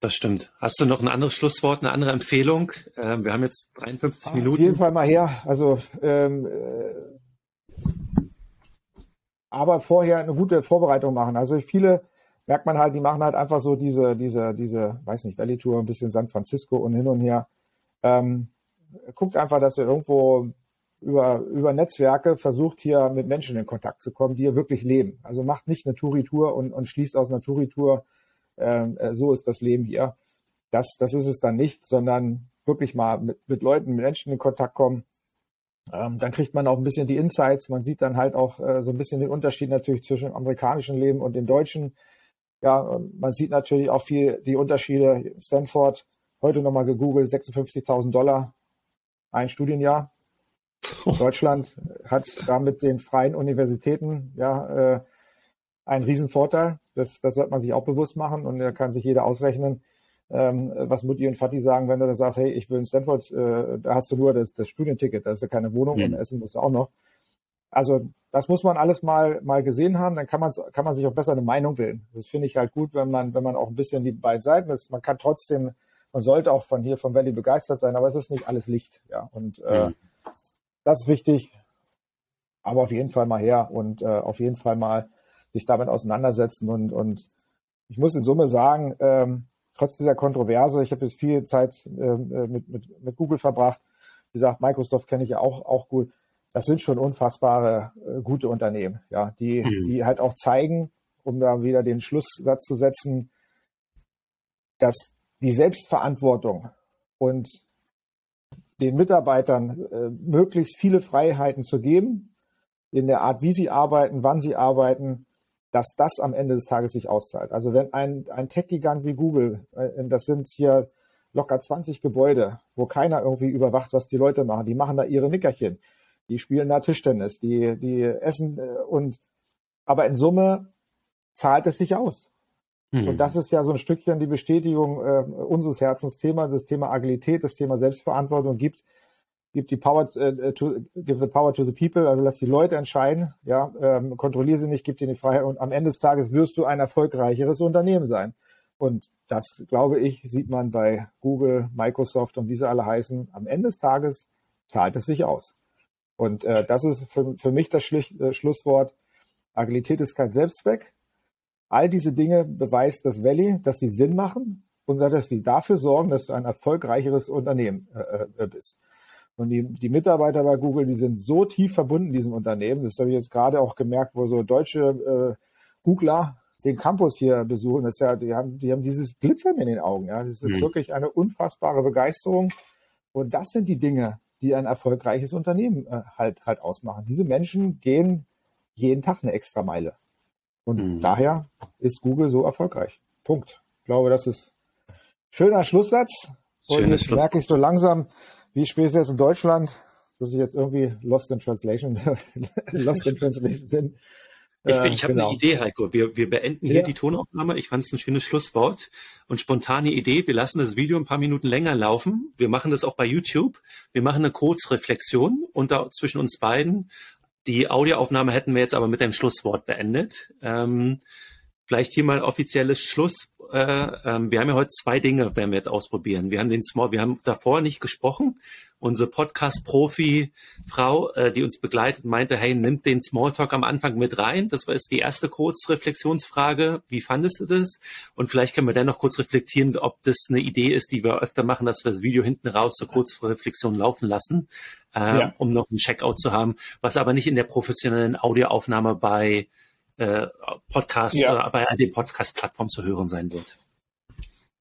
Das stimmt. Hast du noch ein anderes Schlusswort, eine andere Empfehlung? Ähm, wir haben jetzt 53 ah, Minuten. Auf jeden Fall mal her. Also, ähm, äh, aber vorher eine gute Vorbereitung machen. Also viele merkt man halt, die machen halt einfach so diese, diese, diese, weiß nicht, Valley Tour, ein bisschen San Francisco und hin und her. Ähm, guckt einfach, dass ihr irgendwo über, über Netzwerke versucht hier mit Menschen in Kontakt zu kommen, die hier wirklich leben. Also macht nicht eine Touri-Tour und, und schließt aus einer Touri-Tour, äh, so ist das Leben hier. Das, das ist es dann nicht, sondern wirklich mal mit, mit Leuten, mit Menschen in Kontakt kommen. Ähm, dann kriegt man auch ein bisschen die Insights. Man sieht dann halt auch äh, so ein bisschen den Unterschied natürlich zwischen dem amerikanischen Leben und dem deutschen. Ja, man sieht natürlich auch viel die Unterschiede. Stanford, heute nochmal gegoogelt, 56.000 Dollar ein Studienjahr. Deutschland hat damit den freien Universitäten ja äh, einen Riesenvorteil. Das, das sollte man sich auch bewusst machen und da kann sich jeder ausrechnen, ähm, was Mutti und Vati sagen, wenn du da sagst, hey, ich will in Stanford, äh, da hast du nur das, das Studienticket, da ist ja keine Wohnung mhm. und Essen musst du auch noch. Also das muss man alles mal mal gesehen haben, dann kann man kann man sich auch besser eine Meinung bilden. Das finde ich halt gut, wenn man wenn man auch ein bisschen die beiden Seiten ist. Man kann trotzdem, man sollte auch von hier vom Valley begeistert sein, aber es ist nicht alles Licht, ja. Und äh, mhm. Das ist wichtig. Aber auf jeden Fall mal her und äh, auf jeden Fall mal sich damit auseinandersetzen. Und, und ich muss in Summe sagen, ähm, trotz dieser Kontroverse, ich habe jetzt viel Zeit ähm, äh, mit, mit, mit Google verbracht. Wie gesagt, Microsoft kenne ich ja auch, auch gut. das sind schon unfassbare äh, gute Unternehmen, ja, die, mhm. die halt auch zeigen, um da wieder den Schlusssatz zu setzen, dass die Selbstverantwortung und den Mitarbeitern äh, möglichst viele Freiheiten zu geben, in der Art, wie sie arbeiten, wann sie arbeiten, dass das am Ende des Tages sich auszahlt. Also wenn ein, ein Tech-Gigant wie Google, äh, das sind hier locker 20 Gebäude, wo keiner irgendwie überwacht, was die Leute machen. Die machen da ihre Nickerchen. Die spielen da Tischtennis, die, die essen äh, und aber in Summe zahlt es sich aus. Mhm. Und das ist ja so ein Stückchen die Bestätigung äh, unseres Herzensthema, das Thema Agilität, das Thema Selbstverantwortung gibt, gibt die Power äh, to, give the power to the people, also lass die Leute entscheiden, ja, ähm, kontrolliere sie nicht, gib ihnen die Freiheit und am Ende des Tages wirst du ein erfolgreicheres Unternehmen sein. Und das, glaube ich, sieht man bei Google, Microsoft und wie sie alle heißen. Am Ende des Tages zahlt es sich aus. Und äh, das ist für, für mich das Schlich, äh, Schlusswort. Agilität ist kein Selbstzweck. All diese Dinge beweist das Valley, dass sie Sinn machen und dass sie dafür sorgen, dass du ein erfolgreicheres Unternehmen äh, äh, bist. Und die, die Mitarbeiter bei Google, die sind so tief verbunden in diesem Unternehmen. Das habe ich jetzt gerade auch gemerkt, wo so deutsche äh, Googler den Campus hier besuchen, das ist ja, die haben, die haben dieses Glitzern in den Augen. Ja, das ist mhm. wirklich eine unfassbare Begeisterung. Und das sind die Dinge, die ein erfolgreiches Unternehmen äh, halt halt ausmachen. Diese Menschen gehen jeden Tag eine extra Meile. Und mhm. daher ist Google so erfolgreich. Punkt. Ich glaube, das ist schöner Schlusssatz. Und Schönes jetzt merke ich so langsam, wie spät es jetzt in Deutschland, dass ich jetzt irgendwie lost in translation, lost in translation bin. Ich, äh, ich habe genau. eine Idee, Heiko. Wir, wir beenden hier ja. die Tonaufnahme. Ich fand es ein schönes Schlusswort und spontane Idee. Wir lassen das Video ein paar Minuten länger laufen. Wir machen das auch bei YouTube. Wir machen eine Kurzreflexion unter zwischen uns beiden. Die Audioaufnahme hätten wir jetzt aber mit einem Schlusswort beendet. Ähm, vielleicht hier mal offizielles Schluss, äh, ähm, wir haben ja heute zwei Dinge, werden wir jetzt ausprobieren. Wir haben den Small, wir haben davor nicht gesprochen. Unsere Podcast-Profi-Frau, äh, die uns begleitet, meinte, hey, nimmt den Smalltalk am Anfang mit rein. Das war jetzt die erste Kurzreflexionsfrage. Wie fandest du das? Und vielleicht können wir dann noch kurz reflektieren, ob das eine Idee ist, die wir öfter machen, dass wir das Video hinten raus zur Kurzreflexion laufen lassen, äh, ja. um noch einen Checkout zu haben, was aber nicht in der professionellen Audioaufnahme bei äh, Podcast ja. äh, bei den Podcast-Plattformen zu hören sein wird.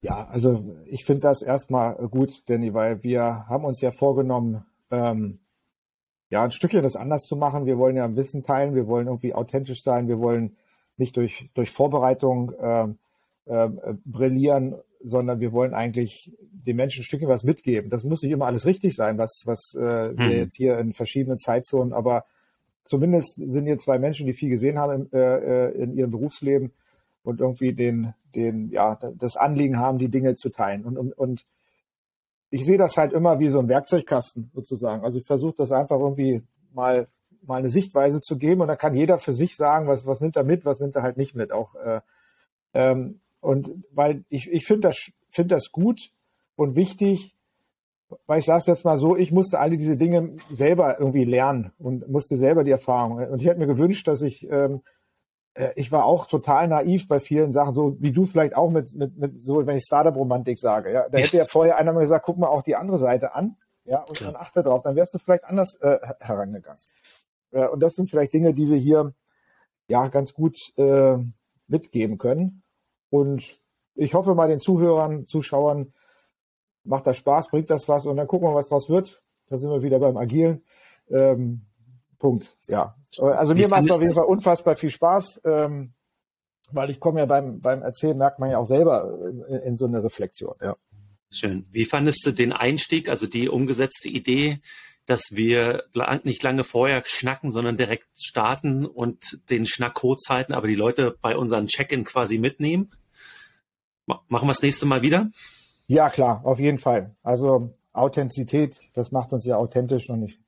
Ja, also ich finde das erstmal gut, Danny, weil wir haben uns ja vorgenommen, ähm, ja, ein Stückchen das anders zu machen. Wir wollen ja Wissen teilen, wir wollen irgendwie authentisch sein, wir wollen nicht durch, durch Vorbereitung äh, äh, brillieren, sondern wir wollen eigentlich den Menschen ein Stückchen was mitgeben. Das muss nicht immer alles richtig sein, was, was äh, hm. wir jetzt hier in verschiedenen Zeitzonen, aber zumindest sind hier zwei Menschen, die viel gesehen haben in, äh, äh, in ihrem Berufsleben und irgendwie den, den, ja, das Anliegen haben, die Dinge zu teilen. Und, und, und ich sehe das halt immer wie so ein Werkzeugkasten sozusagen. Also ich versuche das einfach irgendwie mal mal eine Sichtweise zu geben und dann kann jeder für sich sagen, was was nimmt er mit, was nimmt er halt nicht mit. Auch äh, ähm, und weil ich ich finde das finde das gut und wichtig, weil ich sage es jetzt mal so, ich musste alle diese Dinge selber irgendwie lernen und musste selber die Erfahrung. Und ich hätte mir gewünscht, dass ich, ähm, äh, ich war auch total naiv bei vielen Sachen, so wie du vielleicht auch mit, mit, mit so, wenn ich Startup-Romantik sage. Ja, da hätte ja vorher einer mal gesagt, guck mal auch die andere Seite an, ja, und, und achte drauf, dann wärst du vielleicht anders äh, herangegangen. Äh, und das sind vielleicht Dinge, die wir hier ja ganz gut äh, mitgeben können. Und ich hoffe mal den Zuhörern, Zuschauern, macht das Spaß, bringt das was und dann gucken wir, was draus wird. Da sind wir wieder beim Agilen. Ähm, Punkt. Ja. Also mir macht es auf jeden Fall unfassbar viel Spaß, ähm, weil ich komme ja beim, beim Erzählen, merkt man ja auch selber in, in so eine Reflexion. Ja. Schön. Wie fandest du den Einstieg, also die umgesetzte Idee, dass wir nicht lange vorher schnacken, sondern direkt starten und den Schnack kurz halten, aber die Leute bei unseren Check-in quasi mitnehmen? Machen wir das nächste Mal wieder? Ja, klar, auf jeden Fall. Also Authentizität, das macht uns ja authentisch und ich,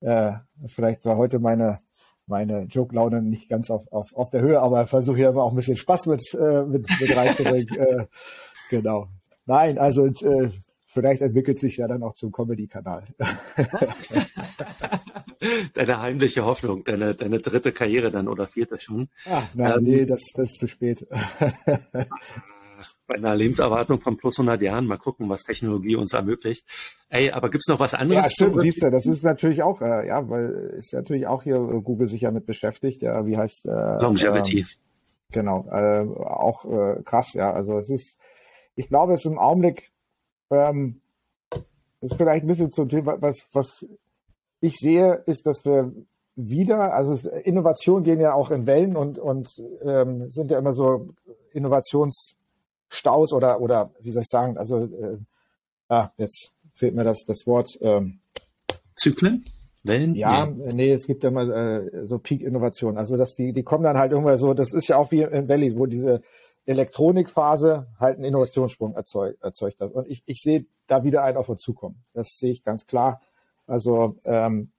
äh, vielleicht war heute meine meine Joke-Laune nicht ganz auf, auf, auf der Höhe, aber versuche hier immer auch ein bisschen Spaß mit, äh, mit, mit reinzubringen. äh, genau. Nein, also äh, vielleicht entwickelt sich ja dann auch zum Comedy-Kanal. deine heimliche Hoffnung, deine, deine dritte Karriere dann oder vierte schon. Ah, nein, ähm, nee, das, das ist zu spät. bei einer Lebenserwartung von plus 100 Jahren. Mal gucken, was Technologie uns ermöglicht. Ey, aber gibt's noch was anderes? Ja, stimmt, siehst du, das ist natürlich auch, äh, ja, weil ist natürlich auch hier äh, Google sich ja mit beschäftigt. Ja, wie heißt äh, Longevity. Äh, genau, äh, auch äh, krass, ja. Also es ist, ich glaube, es ist im Augenblick ähm, ist vielleicht ein bisschen zum Thema, was, was ich sehe, ist, dass wir wieder, also Innovationen gehen ja auch in Wellen und, und ähm, sind ja immer so Innovationsstaus oder, oder wie soll ich sagen, also äh, ah, jetzt fehlt mir das, das Wort. Ähm, Zyklen? Wellen? Ja, nee. nee, es gibt ja immer äh, so Peak-Innovationen. Also dass die, die kommen dann halt irgendwann so, das ist ja auch wie in Valley, wo diese Elektronikphase halt einen Innovationssprung erzeugt, erzeugt hat. Und ich, ich sehe da wieder einen auf uns zukommen. Das sehe ich ganz klar. Also ähm,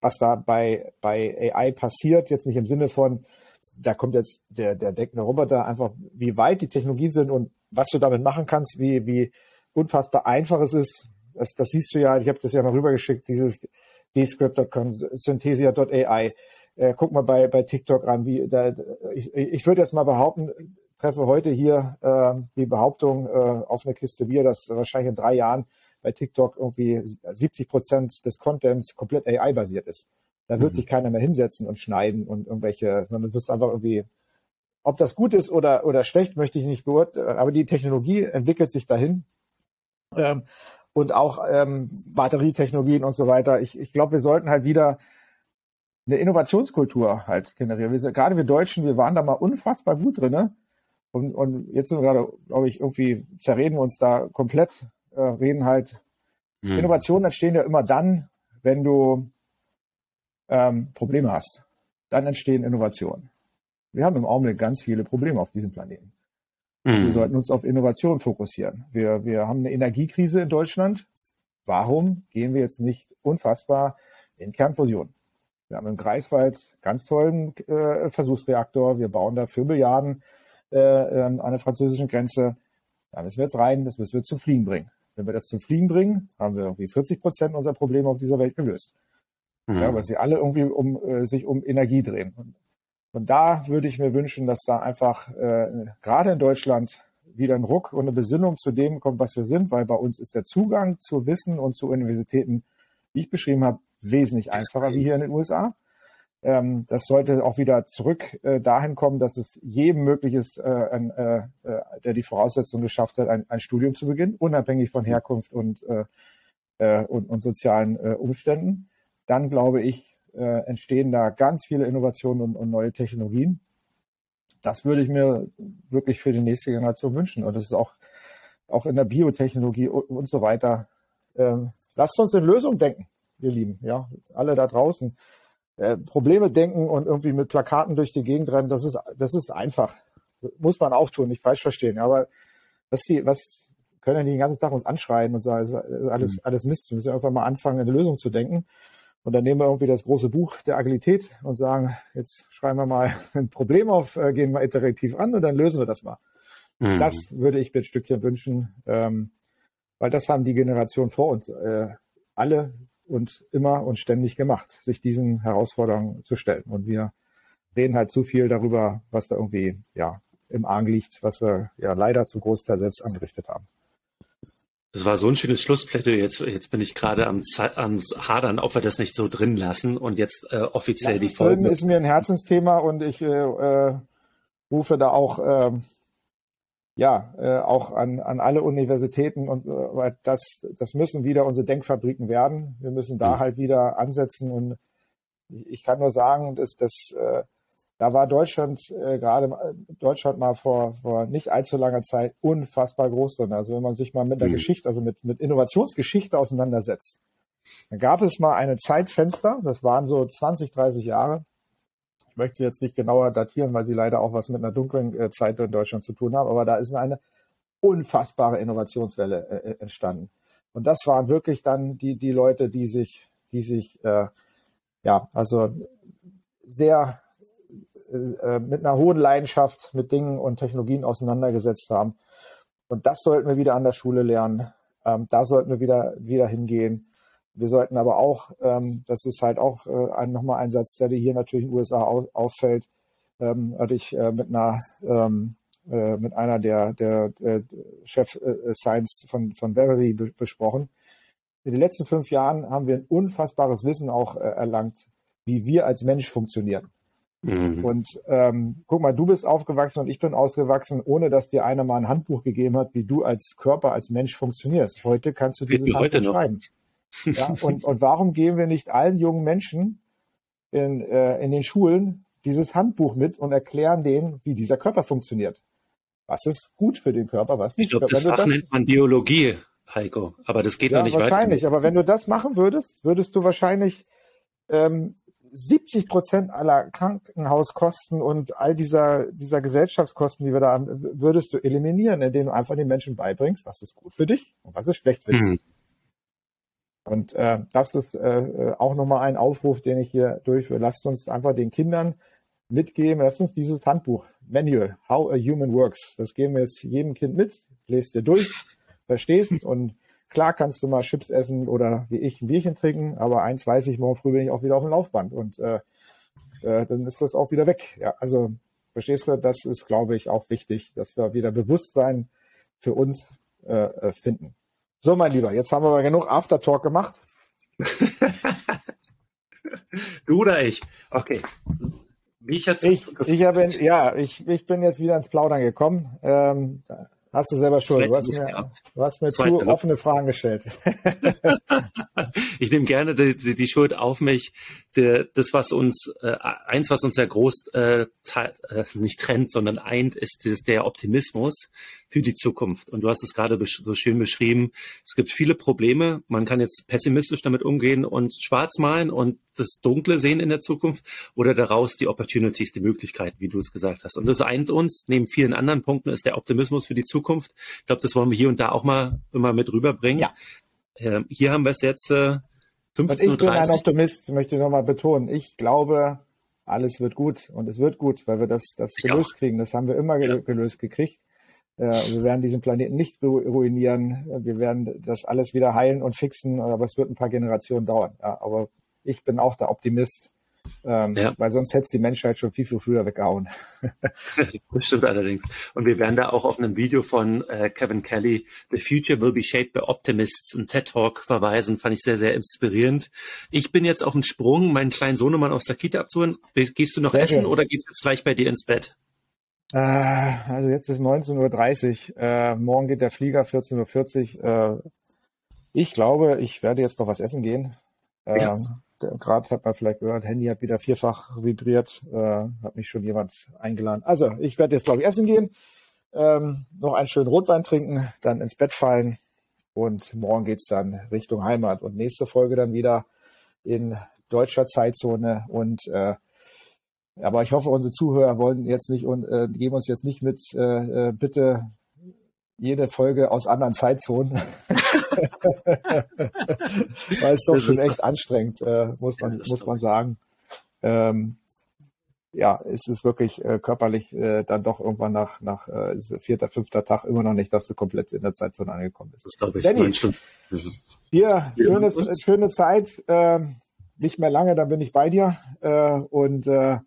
was da bei, bei AI passiert, jetzt nicht im Sinne von, da kommt jetzt der, der deckende Roboter, einfach wie weit die Technologien sind und was du damit machen kannst, wie, wie unfassbar einfach es ist. Das, das siehst du ja, ich habe das ja mal rübergeschickt, dieses descript.com, synthesia.ai. Äh, guck mal bei, bei TikTok an, wie da, ich, ich würde jetzt mal behaupten, treffe heute hier äh, die Behauptung äh, auf eine Kiste Bier, dass wahrscheinlich in drei Jahren bei TikTok irgendwie 70 Prozent des Contents komplett AI-basiert ist. Da wird mhm. sich keiner mehr hinsetzen und schneiden und irgendwelche, sondern es wird einfach irgendwie, ob das gut ist oder, oder schlecht, möchte ich nicht beurteilen, aber die Technologie entwickelt sich dahin. Ähm, und auch ähm, Batterietechnologien und so weiter. Ich, ich glaube, wir sollten halt wieder eine Innovationskultur halt generieren. Wir, gerade wir Deutschen, wir waren da mal unfassbar gut drin. Ne? Und, und jetzt sind wir gerade, glaube ich, irgendwie zerreden wir uns da komplett äh, reden halt, hm. Innovationen entstehen ja immer dann, wenn du ähm, Probleme hast. Dann entstehen Innovationen. Wir haben im Augenblick ganz viele Probleme auf diesem Planeten. Hm. Wir sollten uns auf Innovation fokussieren. Wir, wir haben eine Energiekrise in Deutschland. Warum gehen wir jetzt nicht unfassbar in Kernfusion? Wir haben im Greifswald ganz tollen äh, Versuchsreaktor. Wir bauen da für Milliarden äh, ähm, an der französischen Grenze. Da müssen wir jetzt rein, das müssen wir zum Fliegen bringen. Wenn wir das zum Fliegen bringen, haben wir irgendwie 40 Prozent unserer Probleme auf dieser Welt gelöst. Mhm. Ja, weil sie alle irgendwie um, äh, sich um Energie drehen. Und, und, da würde ich mir wünschen, dass da einfach äh, gerade in Deutschland wieder ein Ruck und eine Besinnung zu dem kommt, was wir sind, weil bei uns ist der Zugang zu Wissen und zu Universitäten, wie ich beschrieben habe, wesentlich einfacher wie hier in den USA. Ähm, das sollte auch wieder zurück äh, dahin kommen, dass es jedem möglich ist, äh, ein, äh, äh der die Voraussetzungen geschafft hat, ein, ein, Studium zu beginnen, unabhängig von Herkunft und, äh, äh, und, und, sozialen Umständen. Dann glaube ich, entstehen da ganz viele Innovationen und, und, neue Technologien. Das würde ich mir wirklich für die nächste Generation wünschen. Und das ist auch, auch in der Biotechnologie und, und so weiter. Ähm, lasst uns in Lösungen denken, ihr Lieben. Ja, alle da draußen äh, Probleme denken und irgendwie mit Plakaten durch die Gegend rennen, das ist, das ist einfach. Muss man auch tun, nicht falsch verstehen. Aber was die, was können die den ganzen Tag uns anschreien und sagen, alles, mhm. alles Mist. Wir müssen einfach mal anfangen, eine Lösung zu denken. Und dann nehmen wir irgendwie das große Buch der Agilität und sagen, jetzt schreiben wir mal ein Problem auf, äh, gehen wir iterativ an und dann lösen wir das mal. Mhm. Das würde ich mir ein Stückchen wünschen, ähm, weil das haben die Generationen vor uns äh, alle und immer und ständig gemacht, sich diesen Herausforderungen zu stellen. Und wir reden halt zu viel darüber, was da irgendwie ja im Argen liegt, was wir ja leider zum Großteil selbst angerichtet haben. Das war so ein schönes Schlussplädoyer. Jetzt, jetzt bin ich gerade am, am Hadern, ob wir das nicht so drin lassen und jetzt äh, offiziell die Folge. ist mir ein Herzensthema und ich äh, äh, rufe da auch äh, ja, äh, auch an, an alle Universitäten und äh, das, das müssen wieder unsere Denkfabriken werden. Wir müssen da mhm. halt wieder ansetzen und ich, ich kann nur sagen, dass das äh, da war Deutschland äh, gerade Deutschland mal vor, vor nicht allzu langer Zeit unfassbar groß drin. Also wenn man sich mal mit der mhm. Geschichte, also mit, mit Innovationsgeschichte auseinandersetzt, dann gab es mal eine Zeitfenster, das waren so 20, 30 Jahre, ich möchte sie jetzt nicht genauer datieren, weil sie leider auch was mit einer dunklen äh, Zeit in Deutschland zu tun haben, aber da ist eine unfassbare Innovationswelle äh, äh, entstanden. Und das waren wirklich dann die, die Leute, die sich, die sich, äh, ja, also sehr äh, mit einer hohen Leidenschaft mit Dingen und Technologien auseinandergesetzt haben. Und das sollten wir wieder an der Schule lernen. Ähm, da sollten wir wieder, wieder hingehen. Wir sollten aber auch, ähm, das ist halt auch äh, ein, nochmal ein Satz, der hier natürlich in den USA au auffällt, ähm, hatte ich äh, mit einer ähm, äh, mit einer der, der, der Chef äh, Science von, von Verily be besprochen. In den letzten fünf Jahren haben wir ein unfassbares Wissen auch äh, erlangt, wie wir als Mensch funktionieren. Mhm. Und ähm, guck mal, du bist aufgewachsen und ich bin ausgewachsen, ohne dass dir einer mal ein Handbuch gegeben hat, wie du als Körper, als Mensch funktionierst. Heute kannst du dieses Handbuch schreiben. Ja, und, und warum geben wir nicht allen jungen Menschen in, äh, in den Schulen dieses Handbuch mit und erklären denen, wie dieser Körper funktioniert? Was ist gut für den Körper, was nicht? Ich glaube, das Fach das, nennt man Biologie, Heiko. Aber das geht ja, noch nicht wahrscheinlich. weiter. Wahrscheinlich, aber wenn du das machen würdest, würdest du wahrscheinlich ähm, 70 Prozent aller Krankenhauskosten und all dieser, dieser Gesellschaftskosten, die wir da haben, würdest du eliminieren, indem du einfach den Menschen beibringst, was ist gut für dich und was ist schlecht für dich. Mhm. Und äh, das ist äh, auch nochmal ein Aufruf, den ich hier durchführe. Lasst uns einfach den Kindern mitgeben, lasst uns dieses Handbuch, Manual, How a Human Works, das geben wir jetzt jedem Kind mit, lest dir durch, verstehst und Klar kannst du mal Chips essen oder wie ich ein Bierchen trinken, aber eins weiß ich, morgen früh bin ich auch wieder auf dem Laufband und äh, äh, dann ist das auch wieder weg. Ja, also verstehst du, das ist, glaube ich, auch wichtig, dass wir wieder Bewusstsein für uns äh, äh finden. So, mein Lieber, jetzt haben wir aber genug Aftertalk gemacht. du oder ich? Okay. Wie ich jetzt. Ich, ich habe, ja, ich, ich bin jetzt wieder ins Plaudern gekommen. Ähm, Hast du selber schon. Du hast mir, du hast mir zu offene Fragen gestellt. ich nehme gerne die, die, die, Schuld auf mich. Der, das, was uns, äh, eins, was uns ja groß äh, äh, nicht trennt, sondern eint, ist der Optimismus für die Zukunft. Und du hast es gerade so schön beschrieben. Es gibt viele Probleme. Man kann jetzt pessimistisch damit umgehen und schwarz malen und das Dunkle sehen in der Zukunft oder daraus die Opportunities, die Möglichkeiten, wie du es gesagt hast. Und das eint uns, neben vielen anderen Punkten, ist der Optimismus für die Zukunft. Ich glaube, das wollen wir hier und da auch mal immer mit rüberbringen. Ja. Ähm, hier haben wir es jetzt äh, 15.30 Ich bin ein Optimist, möchte ich nochmal betonen. Ich glaube, alles wird gut und es wird gut, weil wir das, das gelöst kriegen. Das haben wir immer ja. gelöst gekriegt. Äh, wir werden diesen Planeten nicht ruinieren. Wir werden das alles wieder heilen und fixen, aber es wird ein paar Generationen dauern. Ja, aber ich bin auch der Optimist. Ähm, ja. Weil sonst hätte die Menschheit schon viel, viel früher weggehauen. das stimmt allerdings. Und wir werden da auch auf einem Video von äh, Kevin Kelly, The Future Will Be Shaped by Optimists, ein TED Talk verweisen. Fand ich sehr, sehr inspirierend. Ich bin jetzt auf dem Sprung, meinen kleinen Sohnemann aus der Kita abzuholen. Gehst du noch sehr essen schön. oder geht's jetzt gleich bei dir ins Bett? Äh, also jetzt ist 19.30 Uhr. Äh, morgen geht der Flieger 14.40 Uhr. Äh, ich glaube, ich werde jetzt noch was essen gehen. Ja. Ähm, Gerade hat man vielleicht gehört, Handy hat wieder vierfach vibriert, äh, hat mich schon jemand eingeladen. Also ich werde jetzt, glaube ich, essen gehen, ähm, noch einen schönen Rotwein trinken, dann ins Bett fallen und morgen geht's dann Richtung Heimat und nächste Folge dann wieder in deutscher Zeitzone und äh, aber ich hoffe, unsere Zuhörer wollen jetzt nicht und äh, geben uns jetzt nicht mit, äh, äh bitte jede Folge aus anderen Zeitzonen. Weil es doch schon echt anstrengend, äh, muss man, muss man sagen. Ähm, ja, es ist wirklich äh, körperlich äh, dann doch irgendwann nach, nach äh, vierter, fünfter Tag immer noch nicht, dass du komplett in der Zeitzone angekommen bist. Das glaube ich. Danny, dir schöne, schöne Zeit. Äh, nicht mehr lange, dann bin ich bei dir. Äh, und äh,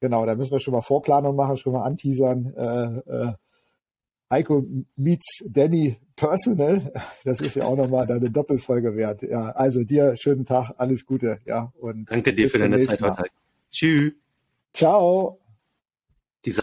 genau, da müssen wir schon mal Vorplanung machen, schon mal anteasern. Äh, äh, Heiko meets Danny personal. Das ist ja auch nochmal eine Doppelfolge wert. Ja, also dir schönen Tag, alles Gute. Ja, und danke dir für deine Zeit heute. Tschüss. Ciao.